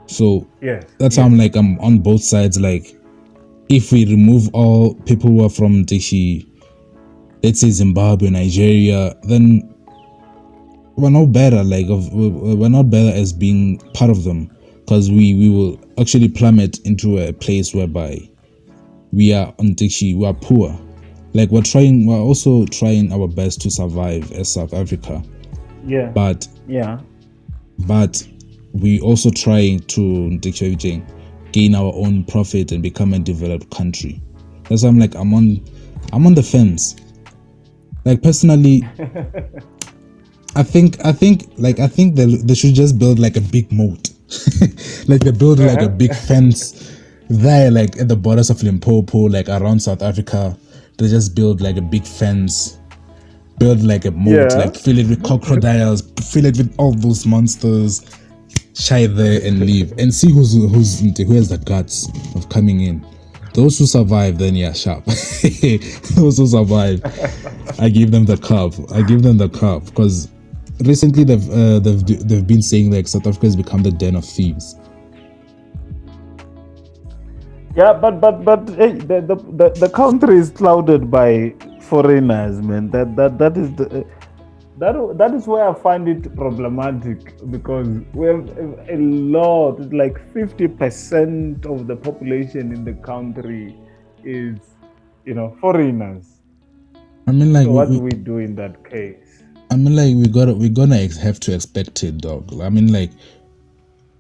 so Yes. that's how i'm like i'm on both sides like if we remove all people who are from Dishi, let's say zimbabwe nigeria then we're not better like of we're not better as being part of them because we we will actually plummet into a place whereby we are on Dishi, we are poor like we're trying we're also trying our best to survive as south africa Yeah. but yeah. but we also trying to Ndikishwe gain our own profit and become a developed country. That's why I'm like I'm on I'm on the fence. Like personally I think I think like I think they, they should just build like a big moat. like they build like a big uh-huh. fence there like at the borders of Limpopo, like around South Africa. They just build like a big fence build like a moat, Yeah. like fill it with crocodiles, fill it with all those monsters, shy there and leave, and see who's who's who has the guts of coming in. those who survive, then yeah, sharp. those who survive, I give them the cup. I give them the cup because recently they've uh, they've they've been saying like South Africa has become the den of thieves. Yeah, but but but hey, the, the the the country is clouded by foreigners, man. That that that is the that that is where I find it problematic because we have a lot, like fifty percent of the population in the country is, you know, foreigners. I mean, like, So what we, do we do in that case? I mean, like, we got we're gonna have to expect it, dog. I mean, like,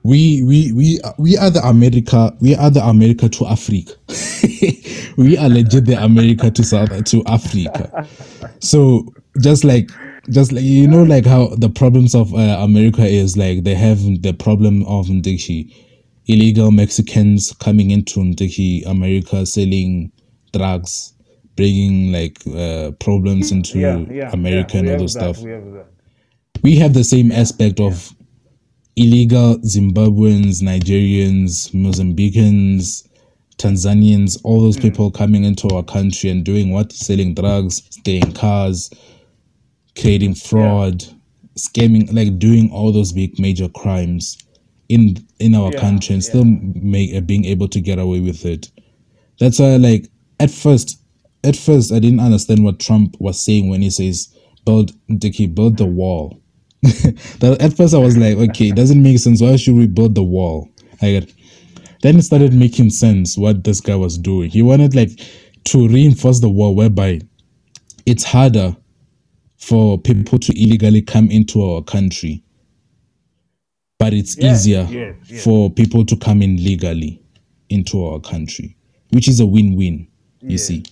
we we we we are the America. We are the America to Africa. we are legit the America to South to Africa. So just like just like you know, like how the problems of uh, America is like they have the problem of Ndiki, illegal Mexicans coming into Ndiki, America selling drugs, bringing like uh, problems into Yeah, yeah. America yeah, and all those that, stuff We have we have the same aspect of illegal Zimbabweans, Nigerians, Mozambicans, Tanzanians, all those people coming into our country and doing what? Selling drugs, stealing cars, creating fraud, scamming, like doing all those big major crimes in in our Yeah, country and still make uh, being able to get away with it. That's why, like, at first, at first, I didn't understand what Trump was saying when he says, "Build, Dickie, build the wall." that at first I was like, okay, it doesn't make sense. Why should we build the wall? I got. Then it started making sense what this guy was doing. He wanted like to reinforce the wall, whereby it's harder for people to illegally come into our country, but it's Yes, easier yes, yes. for people to come in legally into our country, which is a win-win. You see,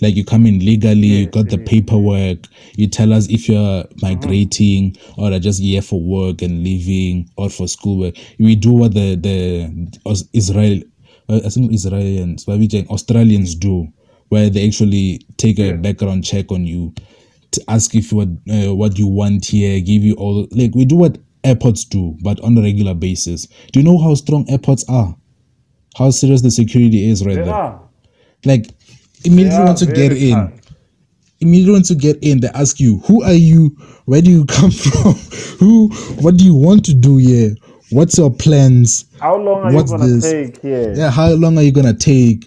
like you come in legally, you got the paperwork. You tell us if you're migrating or are just here for work and living or for schoolwork. We do what the the Israel, uh, I think Israelians, what we saying, Australians do, where they actually take a background check on you to ask if what uh, what you want here, give you all like we do what airports do, but on a regular basis. Do you know how strong airports are? How serious the security is right there. Yeah. Like immediately once you get in, hard. immediately once you get in, they ask you, "Who are you? Where do you come from? Who? What do you want to do here? What's your plans? How long are What's you gonna this? take here? Yeah, how long are you gonna take?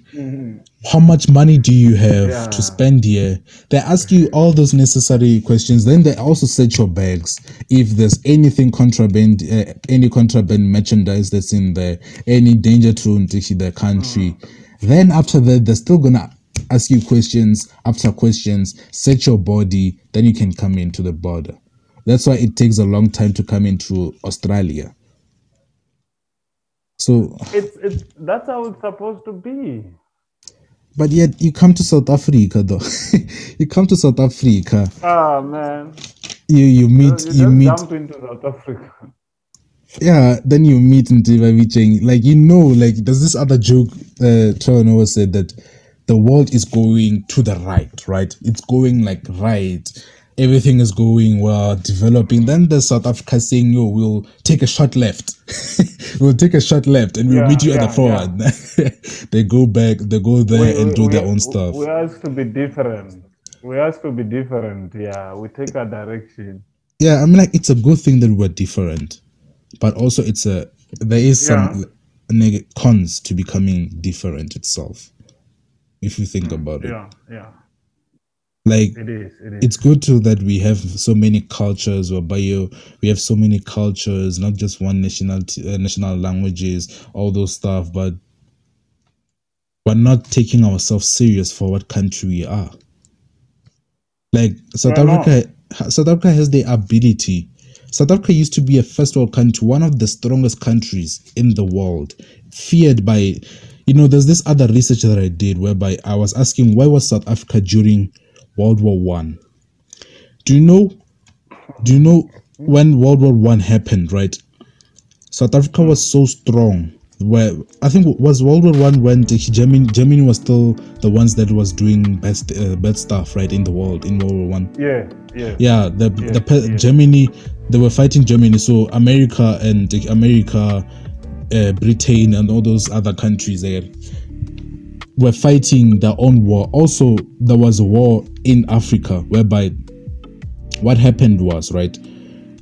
How much money do you have Yeah. to spend here? They ask you all those necessary questions. Then they also search your bags if there's anything contraband, uh, any contraband merchandise that's in there, any danger to the country. Then after that, they're still gonna ask you questions after questions, search your body. Then you can come into the border. That's why it takes a long time to come into Australia. So It's it's that's how it's supposed to be. But yet you come to South Africa though. you come to South Africa. Ah man. You you meet You you just meet jump into South Africa. yeah, then you meet Ntiva Vicheng. Like you know, like there's this other joke uh Trevor Noah said that the world is going to the right, right? It's going like right. Everything is going well, developing. Then the South Africa saying, "Yo, we'll take a shot left. we'll take a shot left, and we'll Yeah, meet you at the forward." they go back, they go there and do their own stuff. We ask to be different. We ask to be different. Yeah, we take a direction. yeah i mean like it's a good thing that we're different but also it's a there is some Yeah. neg- cons to becoming different itself if you think about it Yeah, yeah. Like It is. It is. it's good too that we have so many cultures whereby you we have so many cultures not just one nationality uh, national languages all those stuff but we're not taking ourselves serious for what country we are like south africa south africa has the ability south africa used to be a first world country one of the strongest countries in the world feared by you know there's this other research that i did whereby i was asking why was south africa during world war one do you know do you know when world war one happened right south africa was so strong where i think was world war one when the germany germany was still the ones that was doing best uh, bad stuff right in the world in world war one yeah, yeah. yeah the the pe- yeah. germany they were fighting germany so america and america uh, britain and all those other countries there were fighting their own war. Also, there was a war in Africa whereby what happened was right.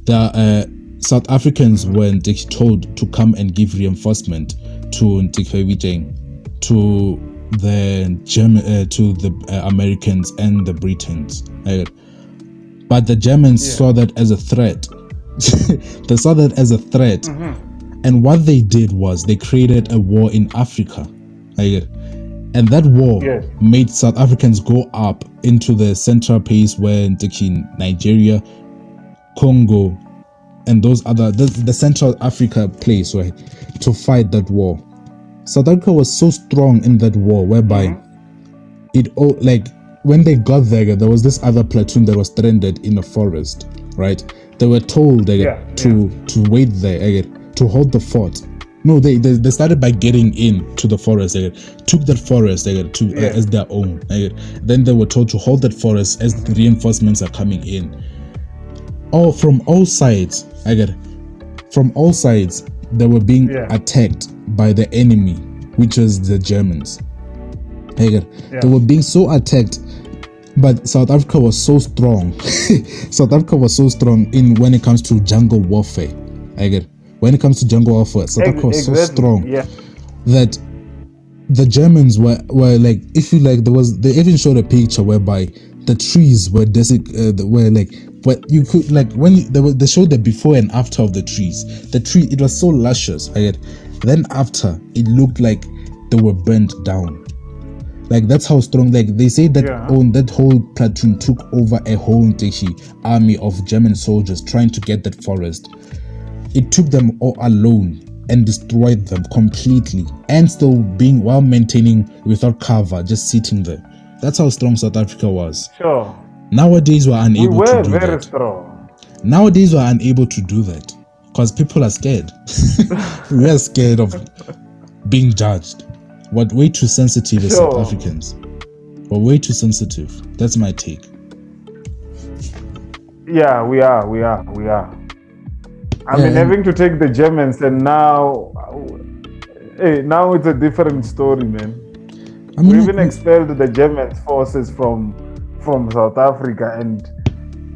The uh, South Africans were told to come and give reinforcement to Ntikwe to the German, uh, to the uh, Americans and the Britons. Right? But the Germans yeah. saw that as a threat. they saw that as a threat. Mm-hmm. And what they did was they created a war in Africa. Right? And that war yes. made South Africans go up into the central place where in Nigeria, Congo, and those other the, the Central Africa place, right, to fight that war. South Africa was so strong in that war, whereby mm-hmm. it all like when they got there, there was this other platoon that was stranded in a forest, right? They were told yeah, to yeah. to wait there, to hold the fort. No, they, they, they started by getting in to the forest. They took that forest they, to yeah. uh, as their own. Then they were told to hold that forest as the reinforcements are coming in. All from all sides, I get from all sides they were being attacked by the enemy, which was the Germans. Yeah. They were being so attacked, but South Africa was so strong. South Africa was so strong in when it comes to jungle warfare. I get when it comes to jungle warfare, South Africa was so strong yeah. that the Germans were were like, if you like, there was they even showed a picture whereby the trees were desic- uh, were like but you could like when you, they, were, they showed the before and after of the trees the tree it was so luscious right? then after it looked like they were burned down like that's how strong like they say that yeah. own that whole platoon took over a whole Nteshi army of german soldiers trying to get that forest it took them all alone and destroyed them completely and still being while maintaining without cover just sitting there that's how strong south africa was sure Nowadays, we're unable we to do very that. Strong. Nowadays, we're unable to do that because people are scared. we are scared of being judged. We're way too sensitive as South Africans. We're way too sensitive. That's my take. Yeah, we are. We are. We are. I mean, having to take the Germans, and now, hey, now it's a different story, man. I mean, we even expelled the German forces from from South Africa and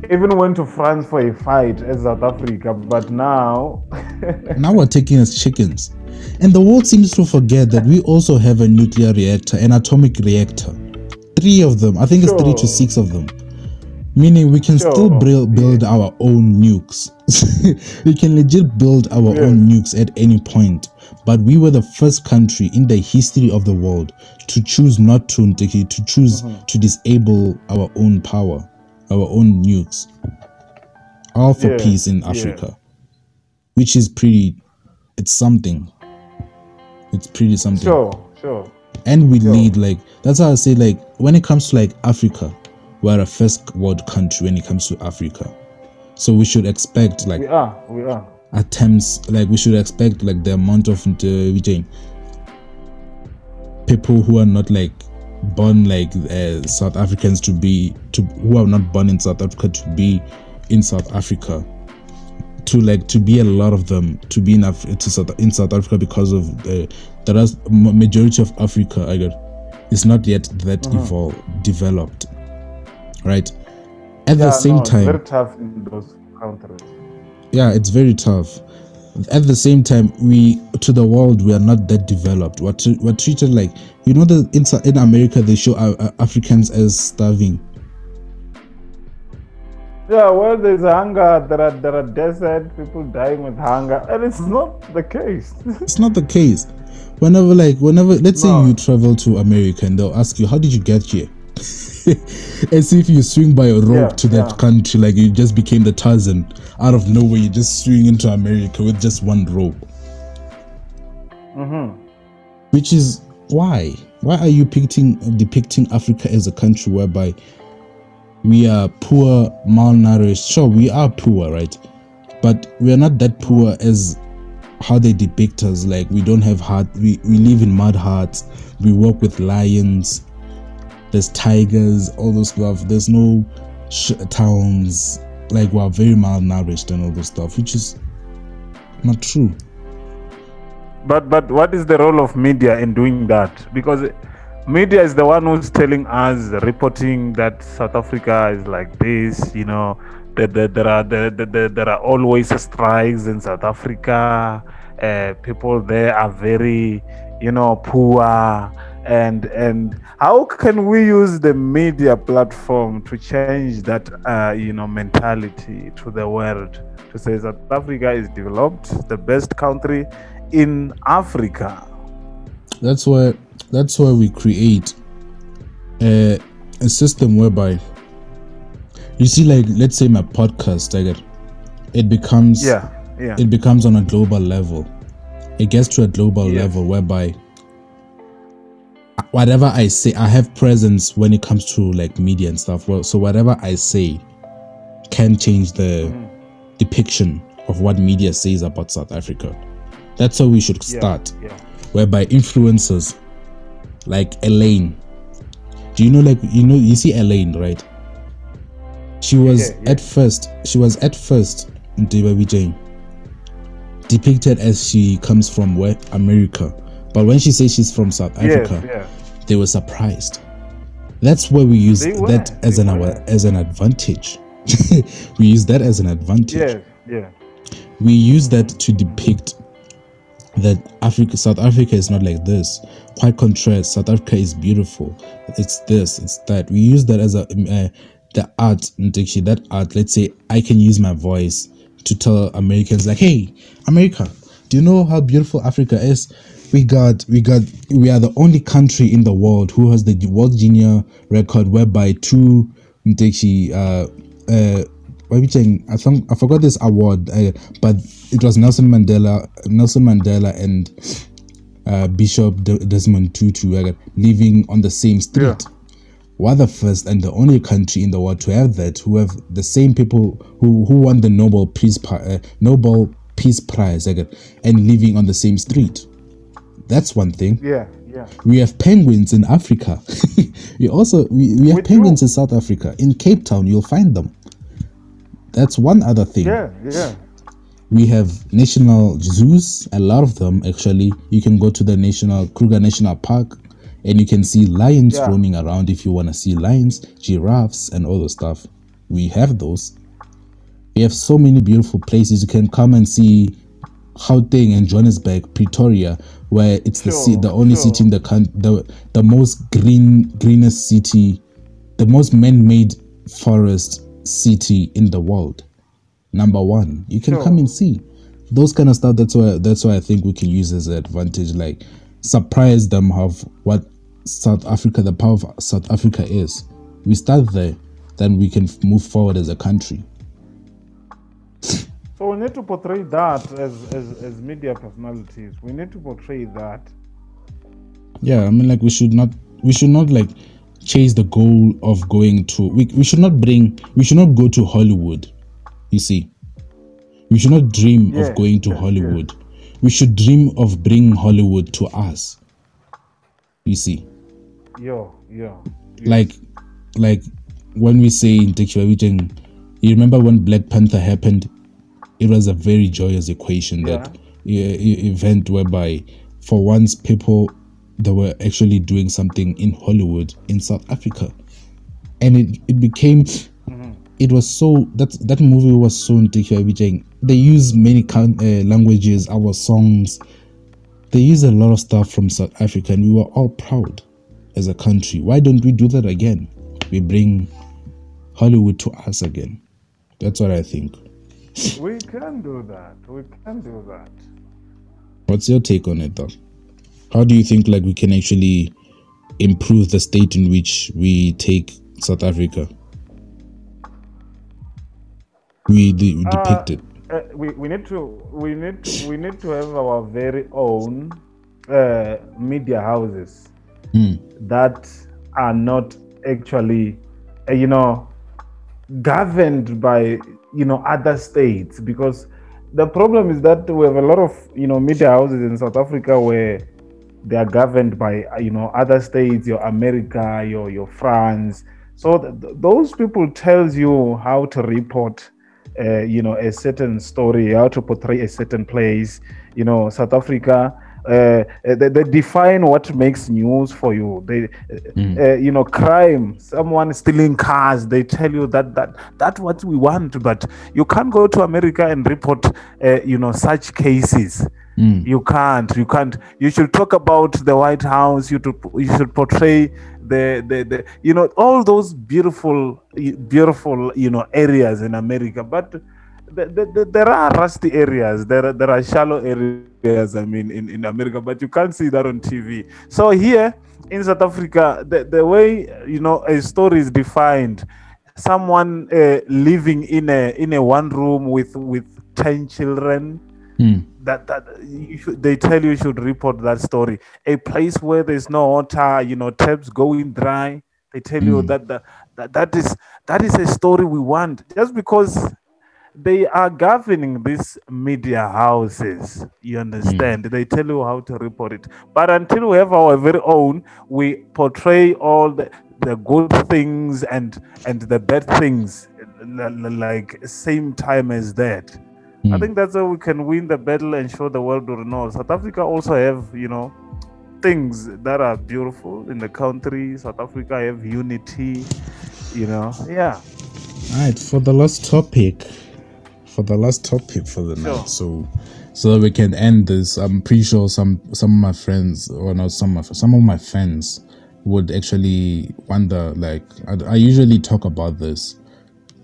even went to France for a fight as South Africa, but now now we're taking as chickens. And the world seems to forget that we also have a nuclear reactor, an atomic reactor. Three of them. I think sure. it's three to six of them. Meaning we can sure. still build, our own nukes. we can legit build our yeah. own nukes at any point. But we were the first country in the history of the world to choose not to to choose uh-huh. to disable our own power, our own nukes. All for yeah, peace in Africa. Yeah. Which is pretty it's something. It's pretty something. Sure, sure. And we sure. lead like that's how I say like when it comes to like Africa, we're a first world country when it comes to Africa. So we should expect like we are, we are attempts like we should expect like the amount of uh, people who are not like born like uh, South Africans to be to who are not born in South Africa to be in South Africa to like to be a lot of them to be in Af- to South, in South Africa because of uh, the rest majority of Africa I got is not yet that uh-huh. evolved developed right? At yeah, the same no, time very tough in those countries. Yeah it's very tough. At the same time we to the world we are not that developed. We're, we're treated like you know that in, in america they show uh, africans as starving. Yeah well there's hunger there are there are desert people dying with hunger and it's not the case. It's not the case. Whenever like whenever let's no. say you travel to america and they'll ask you how did you get here as if you swing by a rope yeah, to that yeah. country, like you just became the Tarzan out of nowhere. You just swing into America with just one rope. Mm-hmm. Which is why? Why are you depicting depicting Africa as a country whereby we are poor, malnourished? Sure, we are poor, right? But we are not that poor as how they depict us. Like we don't have heart. We we live in mud huts. We work with lions there's tigers, all those stuff. There's no sh- towns. Like we're very malnourished and all this stuff, which is not true. But but what is the role of media in doing that? Because media is the one who's telling us reporting that south africa is like this you know that, that there are there, there, there are always strikes in south africa uh, people there are very you know poor and and how can we use the media platform to change that uh, you know mentality to the world to say south africa is developed the best country in africa? That's why that's why we create a, a system whereby you see like let's say my podcast I get it becomes yeah yeah. it becomes on a global level. It gets to a global level whereby whatever I say, I have presence when it comes to like media and stuff. Well, so whatever I say can change the mm. depiction of what media says about South Africa. That's how we should start. Yeah, yeah. Whereby influencers like Elaine, do you know like you know you see Elaine right? She was yeah, at first she was at first in Baby Jane depicted as she comes from where America but when she says she's from South Africa, yes, yeah. they were surprised. That's where we use that as an our, as an advantage. we use that as an advantage. Yeah, yeah. We use that to depict that Africa, South Africa is not like this. Quite contrast, South Africa is beautiful. It's this, it's that. We use that as a uh, the art, actually that art. Let's say I can use my voice to tell Americans like, "Hey, America, do you know how beautiful Africa is?" We got we got we are the only country in the world who has the world junior record whereby two Mteshi uh uh I think I forgot this award, uh, but it was Nelson Mandela, Nelson Mandela, and uh, Bishop Desmond Tutu uh, living on the same street. Yeah. We're the first and the only country in the world to have that, who have the same people who who won the Nobel Peace uh, Nobel Peace Prize and living on the same street. That's one thing. Yeah, yeah. We have penguins in Africa. we also we, we have we penguins do. in South Africa. In Cape Town, you'll find them. That's one other thing. Yeah, yeah. We have national zoos, a lot of them actually. You can go to the national Kruger National Park and you can see lions yeah. roaming around if you want to see lions, giraffes, and all the stuff. We have those. We have so many beautiful places you can come and see Gauteng and Johannesburg, Pretoria, where it's sure, the the only sure. city in the country, the the most green greenest city, the most man-made forest city in the world. Number one, you can sure. come and see those kind of stuff. That's why that's why I think we can use as an advantage, like surprise them of what South Africa, the power of South Africa is. We start there, then we can move forward as a country. So we need to portray that as, as, as media personalities. We need to portray that. Yeah, I mean, like we should not we should not like chase the goal of going to we, we should not bring we should not go to Hollywood. You see, we should not dream yeah, of going to yeah, Hollywood. Yeah. We should dream of bringing Hollywood to us. You see. Yeah, yeah. Like, like when we say in you remember when Black Panther happened? It was a very joyous equation yeah. that event whereby for once people they were actually doing something in Hollywood in South Africa. And it, it became mm-hmm. it was so that that movie was so ridiculous they use many uh, languages our songs. They use a lot of stuff from South Africa and we were all proud as a country. Why don't we do that again? We bring Hollywood to us again. That's what I think we can do that. We can do that. What's your take on it, though? How do you think like we can actually improve the state in which we take South Africa? We de- uh, depict it. Uh, we, we need to we need to, we need to have our very own uh, media houses mm. that are not actually uh, you know governed by you know other states because the problem is that we have a lot of you know media houses in South Africa where they are governed by you know other states, your America, your your France. So th- those people tells you how to report, uh, you know, a certain story, how to portray a certain place. You know, South Africa uh, they, they define what makes news for you. They, Mm. uh, you know, crime, someone stealing cars. They tell you that that that's what we want, but you can't go to America and report, uh, you know, such cases. Mm. You can't. You can't. You should talk about the White House. You to, you should portray the, the the you know all those beautiful beautiful you know areas in America, but. The, the, the, there are rusty areas. There are, there are shallow areas. I mean, in, in America, but you can't see that on TV. So here in South Africa, the, the way you know a story is defined, someone uh, living in a in a one room with with ten children Mm. that that you should, they tell you you should report that story a place where there's no water you know taps going dry they tell you Mm. that, that that is that is a story we want just because they are governing these media houses you understand they tell you how to report it but until we have our very own we portray all the, the good things and and the bad things like same time as that I Mm. think that's how we can win the battle and show the world will know. South Africa also have, you know, things that are beautiful in the country. South Africa have unity, you know. Yeah. All right, for the last topic, for the last topic for the Sure. night, so so that we can end this, I'm pretty sure some some of my friends, or not some of some of my fans, would actually wonder. Like, I, I usually talk about this,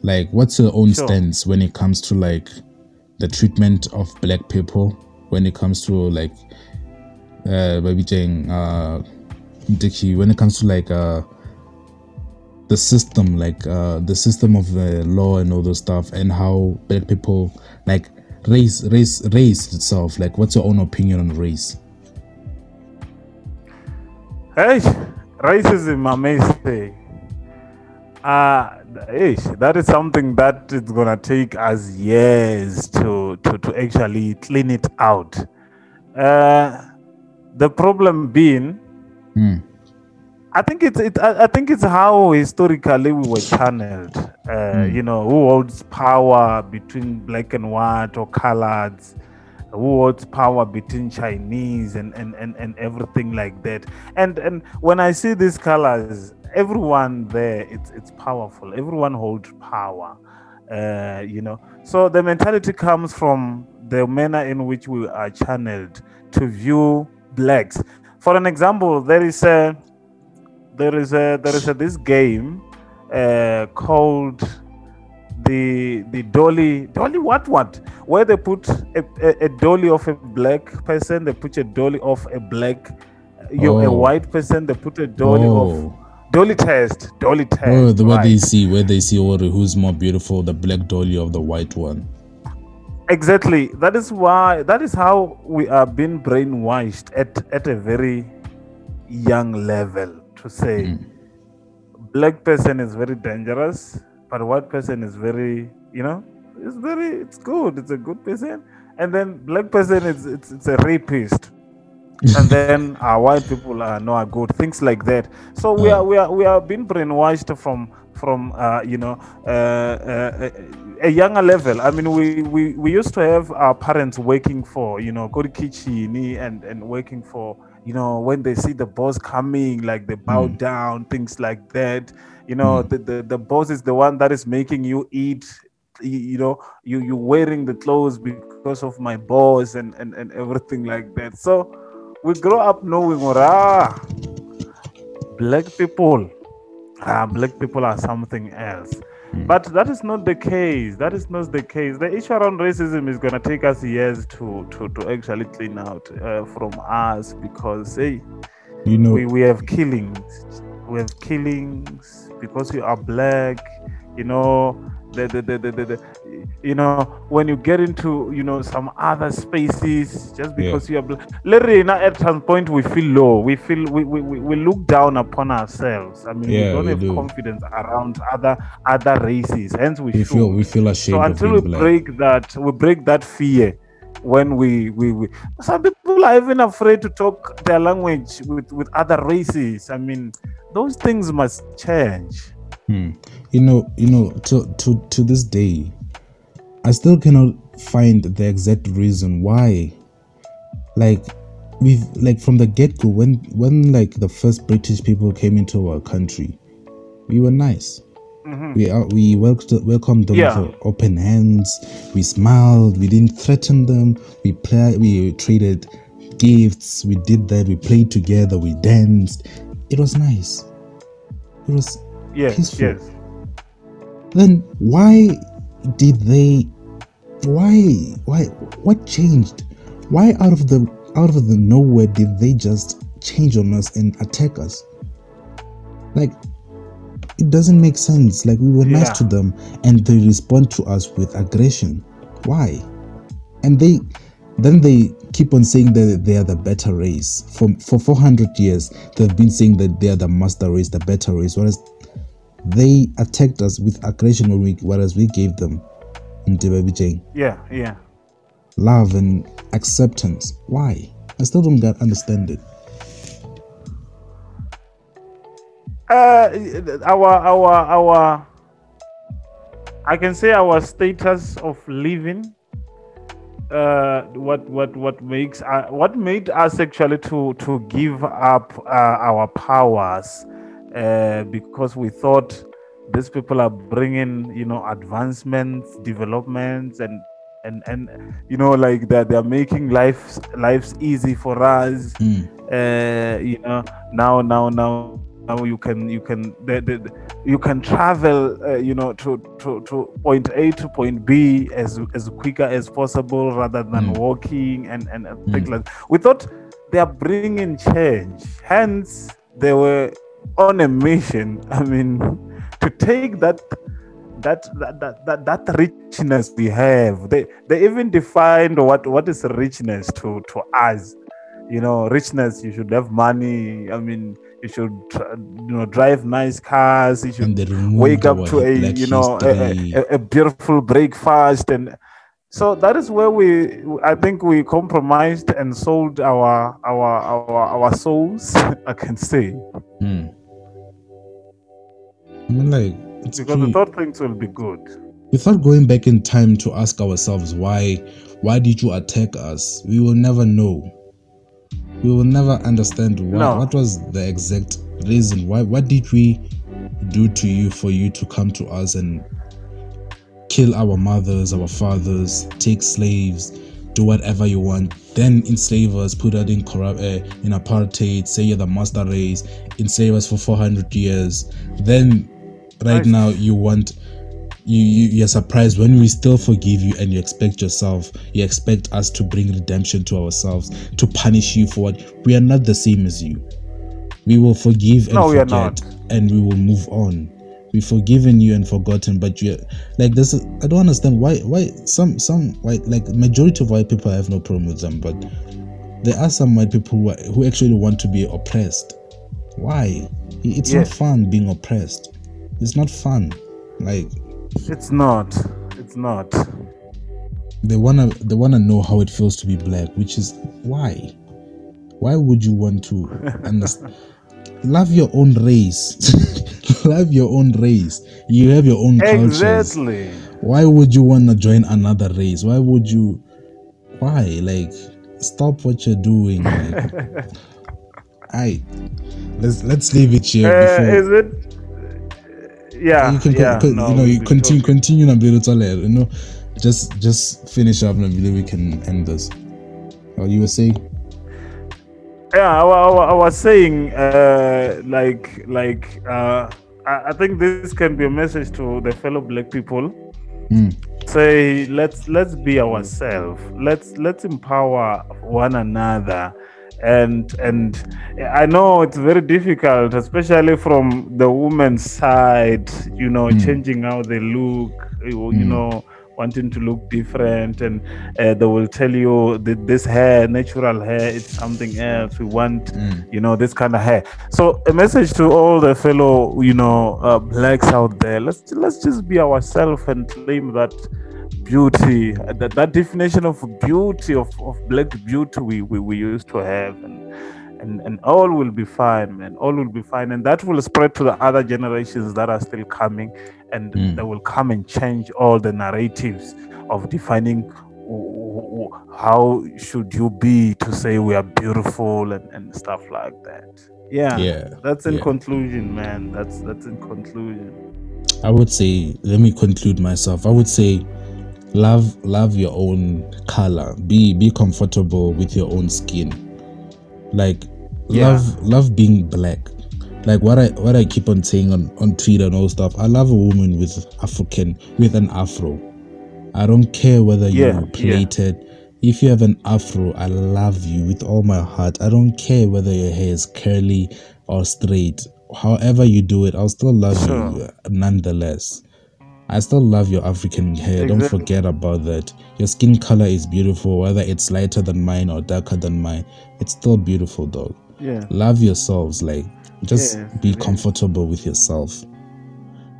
like, what's your own Sure. stance when it comes to like the treatment of black people, when it comes to like, uh, maybe saying, uh, Dickie, when it comes to like, uh the system like uh the system of the law and all those stuff and how black people like race race race itself like what's your own opinion on race Hey, racism, I may say. Uh, hey, that is something that it's gonna take us years to to, to actually clean it out. Uh, the problem being, Hmm. I think it's it. I I think it's how historically we were channeled. Uh, You know, who holds power between black and white or coloreds? Who holds power between Chinese and, and, and, and everything like that? And and when I see these colors, everyone there, it's it's powerful. Everyone holds power. Uh, you know, so the mentality comes from the manner in which we are channeled to view blacks. For an example, there is a there is a there is a this game uh, called the the dolly dolly what what? Where they put a, a, a dolly of a black person they put a dolly of a black you a Oh. white person they put a dolly of oh, dolly test dolly test oh the way they see where they see oh, who's more beautiful the black dolly of the white one? Exactly. That is why that is how we are being brainwashed at at a very young level to say Mm. black person is very dangerous but white person is very you know it's very it's good it's a good person. And then black person is it's, it's a rapist. And then our white people are no are good things like that. So we are we are we are being brainwashed from from uh, you know uh, uh, a younger level. I mean we, we we used to have our parents working for you know go to kitchen and and working for you know when they see the boss coming like they bow Mm. down things like that. You know the, the the boss is the one that is making you eat you, you know you you wearing the clothes because of my boss and and, and everything like that. So we grow up knowing what ah black people ah black people are something else but that is not the case. That is not the case. The issue around racism is going to take us years to to to actually clean out uh, from us because hey you know we, we have killings. We have killings because you are black. You know the, the, the, the, the, the you know when you get into you know some other spaces just because you are black now at some point we feel low. We feel we, we, we we look down upon ourselves. I mean Yeah, we don't we have do. confidence around other other races. Hence we, we feel we feel ashamed so until we black. break that we break that fear when we, we we some people are even afraid to talk their language with with other races. I mean those things must change. Hmm. You know, you know, to to to this day, I still cannot find the exact reason why. Like, we've like from the get-go when when like the first british people came into our country we were nice. Mm-hmm. We are, we welcomed, welcomed them Yeah. with open hands. We smiled. We didn't threaten them. We play we traded gifts. We did that. We played together. We danced. It was nice. It was Yes, peaceful. yes. then why did they why why what changed? Why out of the out of the nowhere did they just change on us and attack us? Like it doesn't make sense. Like we were Yeah. nice to them and they respond to us with aggression. Why? And they then they keep on saying that they are the better race. For for 400 years they've been saying that they are the master race the better race. Whereas they attacked us with aggression we, whereas we gave them Baby Jane, Yeah, yeah. love and acceptance. Why? I still don't get understand it. Uh, our our our I can say our status of living uh what what what makes uh, what made us actually to to give up uh, our powers uh because we thought these people are bringing you know advancements developments and and and you know like that they're making life lives easy for us Mm. uh, you know now now now now you can you can the, the, you can travel uh, you know to, to to point a to point b as as quicker as possible rather than Mm. walking and and and things like that. we thought they are bringing change hence they were on a mission i mean to take that that that, that that richness we have. They they even defined what what is richness to to us. You know richness you should have money. I mean you should you know drive nice cars. You should And they removed wake up to a you know a, a, a- a beautiful breakfast. And so that is where we i think we compromised and sold our our our, our souls i can say. Mm. I mean, like it's because we thought things will be good Without going back in time to ask ourselves why, why did you attack us? We will never know. We will never understand what, No. what was the exact reason. Why? What did we do to you for you to come to us and kill our mothers, our fathers, take slaves, do whatever you want, then enslave us, put us in corrupt, uh, in apartheid, say you're the master race, enslave us for 400 years. Then, right now, you want you, you you're surprised when we still forgive you and you expect yourself you expect us to bring redemption to ourselves to punish you for what? We are not the same as you. We will forgive and No, forget and we will move on. We've forgiven you and forgotten but you're like this is, i don't understand why why some some white like majority of white people I have no problem with them but there are some white people who, are, who actually want to be oppressed. Why? It's not fun being oppressed it's not fun like it's not it's not they wanna they wanna know how it feels to be black, which is why. Why would you want to understand? Love your own race. Love your own race. You have your own cultures. exactly Why would you wanna join another race? Why would you? Why? Like, stop what you're doing. Like, I let's let's leave it here uh, before. is it yeah you can yeah, con- no, you know you continue talk- continue na mbili tole, you know. Just just finish up and believe we can end this. Oh you were saying? Yeah I, I, I was saying uh like like uh I, I think this can be a message to the fellow black people. Mm. say let's let's be ourselves. Let's let's empower one another and and i know it's very difficult especially from the woman's side you know Mm. changing how they look you, Mm. know wanting to look different and uh, they will tell you that this hair natural hair it's something else we want Mm. you know this kind of hair so a message to all the fellow you know uh, blacks out there let's let's just be ourselves and claim that beauty that, that definition of beauty of, of black beauty we, we we used to have and and and all will be fine and all will be fine and that will spread to the other generations that are still coming and Mm. they will come and change all the narratives of defining how should you be to say we are beautiful and, and stuff like that. Yeah, Yeah, That's in yeah. conclusion, man. That's that's in conclusion. I would say, let me conclude myself. I would say, love, love your own color. Be, be comfortable with your own skin. Like, Yeah. love, love being black. Like what I, what I keep on saying on on Twitter and all stuff. I love a woman with African, with an afro. I don't care whether Yeah, you yeah. If you have an afro, I love you with all my heart. I don't care whether your hair is curly or straight. However you do it, I'll still love Sure. you nonetheless. I still love your African hair. Don't forget about that. Your skin color is beautiful, whether it's lighter than mine or darker than mine. It's still beautiful, dog. Yeah. Love yourselves. Like, just Yes, be is. comfortable with yourself.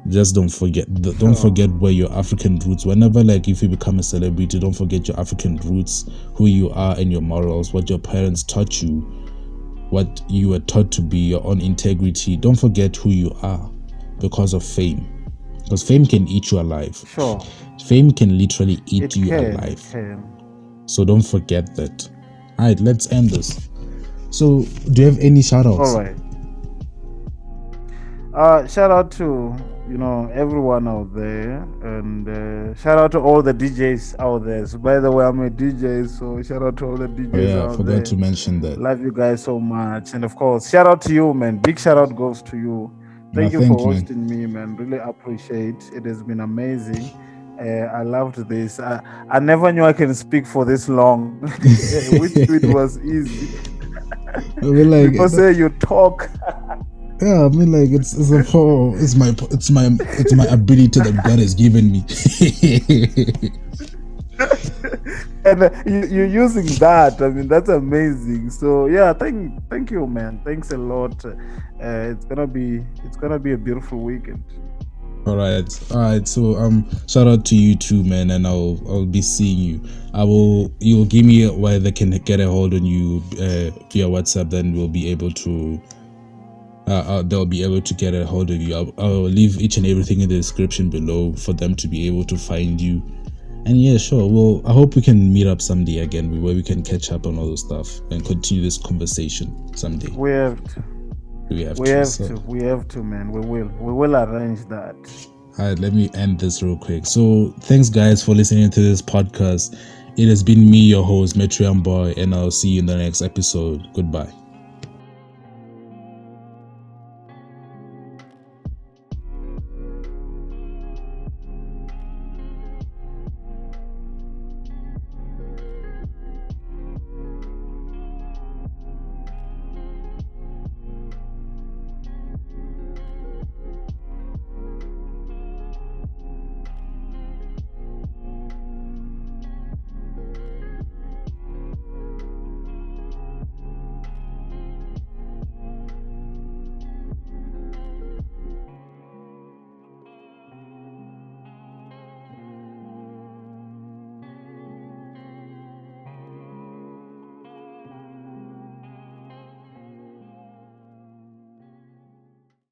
Just don't forget. Don't Sure. forget where your African roots. Whenever, like, if you become a celebrity, don't forget your African roots, who you are, and your morals. What your parents taught you, what you were taught to be, your own integrity. Don't forget who you are, because of fame. Because fame can eat you alive. Sure. Fame can literally eat It you can. Alive. can. So don't forget that. All right, let's end this. So, do you have any shout outs? All right. Uh, shout out to you know everyone out there, and uh, shout out to all the DJs out there. So by the way, I'm a DJ, so shout out to all the DJs Oh, yeah, I forgot there. to mention that. Love you guys so much, and of course, shout out to you, man. Big shout out goes to you. Thank Yeah, you thank for you, hosting me, man. Really appreciate. It has been amazing. Uh, I loved this. I, I never knew I can speak for this long, which it was easy. I mean, like, People say you talk. yeah, I mean, like, it's it's a whole, it's my, it's my, it's my ability that God has given me. and uh, you, you're using that. I mean, that's amazing. So yeah, thank thank you, man. Thanks a lot. Uh, it's gonna be it's gonna be a beautiful weekend. all right, all right. So, um, shout out to you too, man, and I'll I'll be seeing you. I will. You'll give me where they can get a hold on you uh, via WhatsApp. Then we'll be able to. Uh, uh, they'll be able to get a hold of you. I'll, I'll leave each and everything in the description below for them to be able to find you. And yeah, sure. Well, I hope we can meet up someday again where we can catch up on all this stuff and continue this conversation someday. We have to. We have We to. have so- to. We have to, man. We will. We will arrange that. All right, let me end this real quick. So, thanks guys for listening to this podcast. It has been me, your host, Metrium Boy, and I'll see you in the next episode. Goodbye.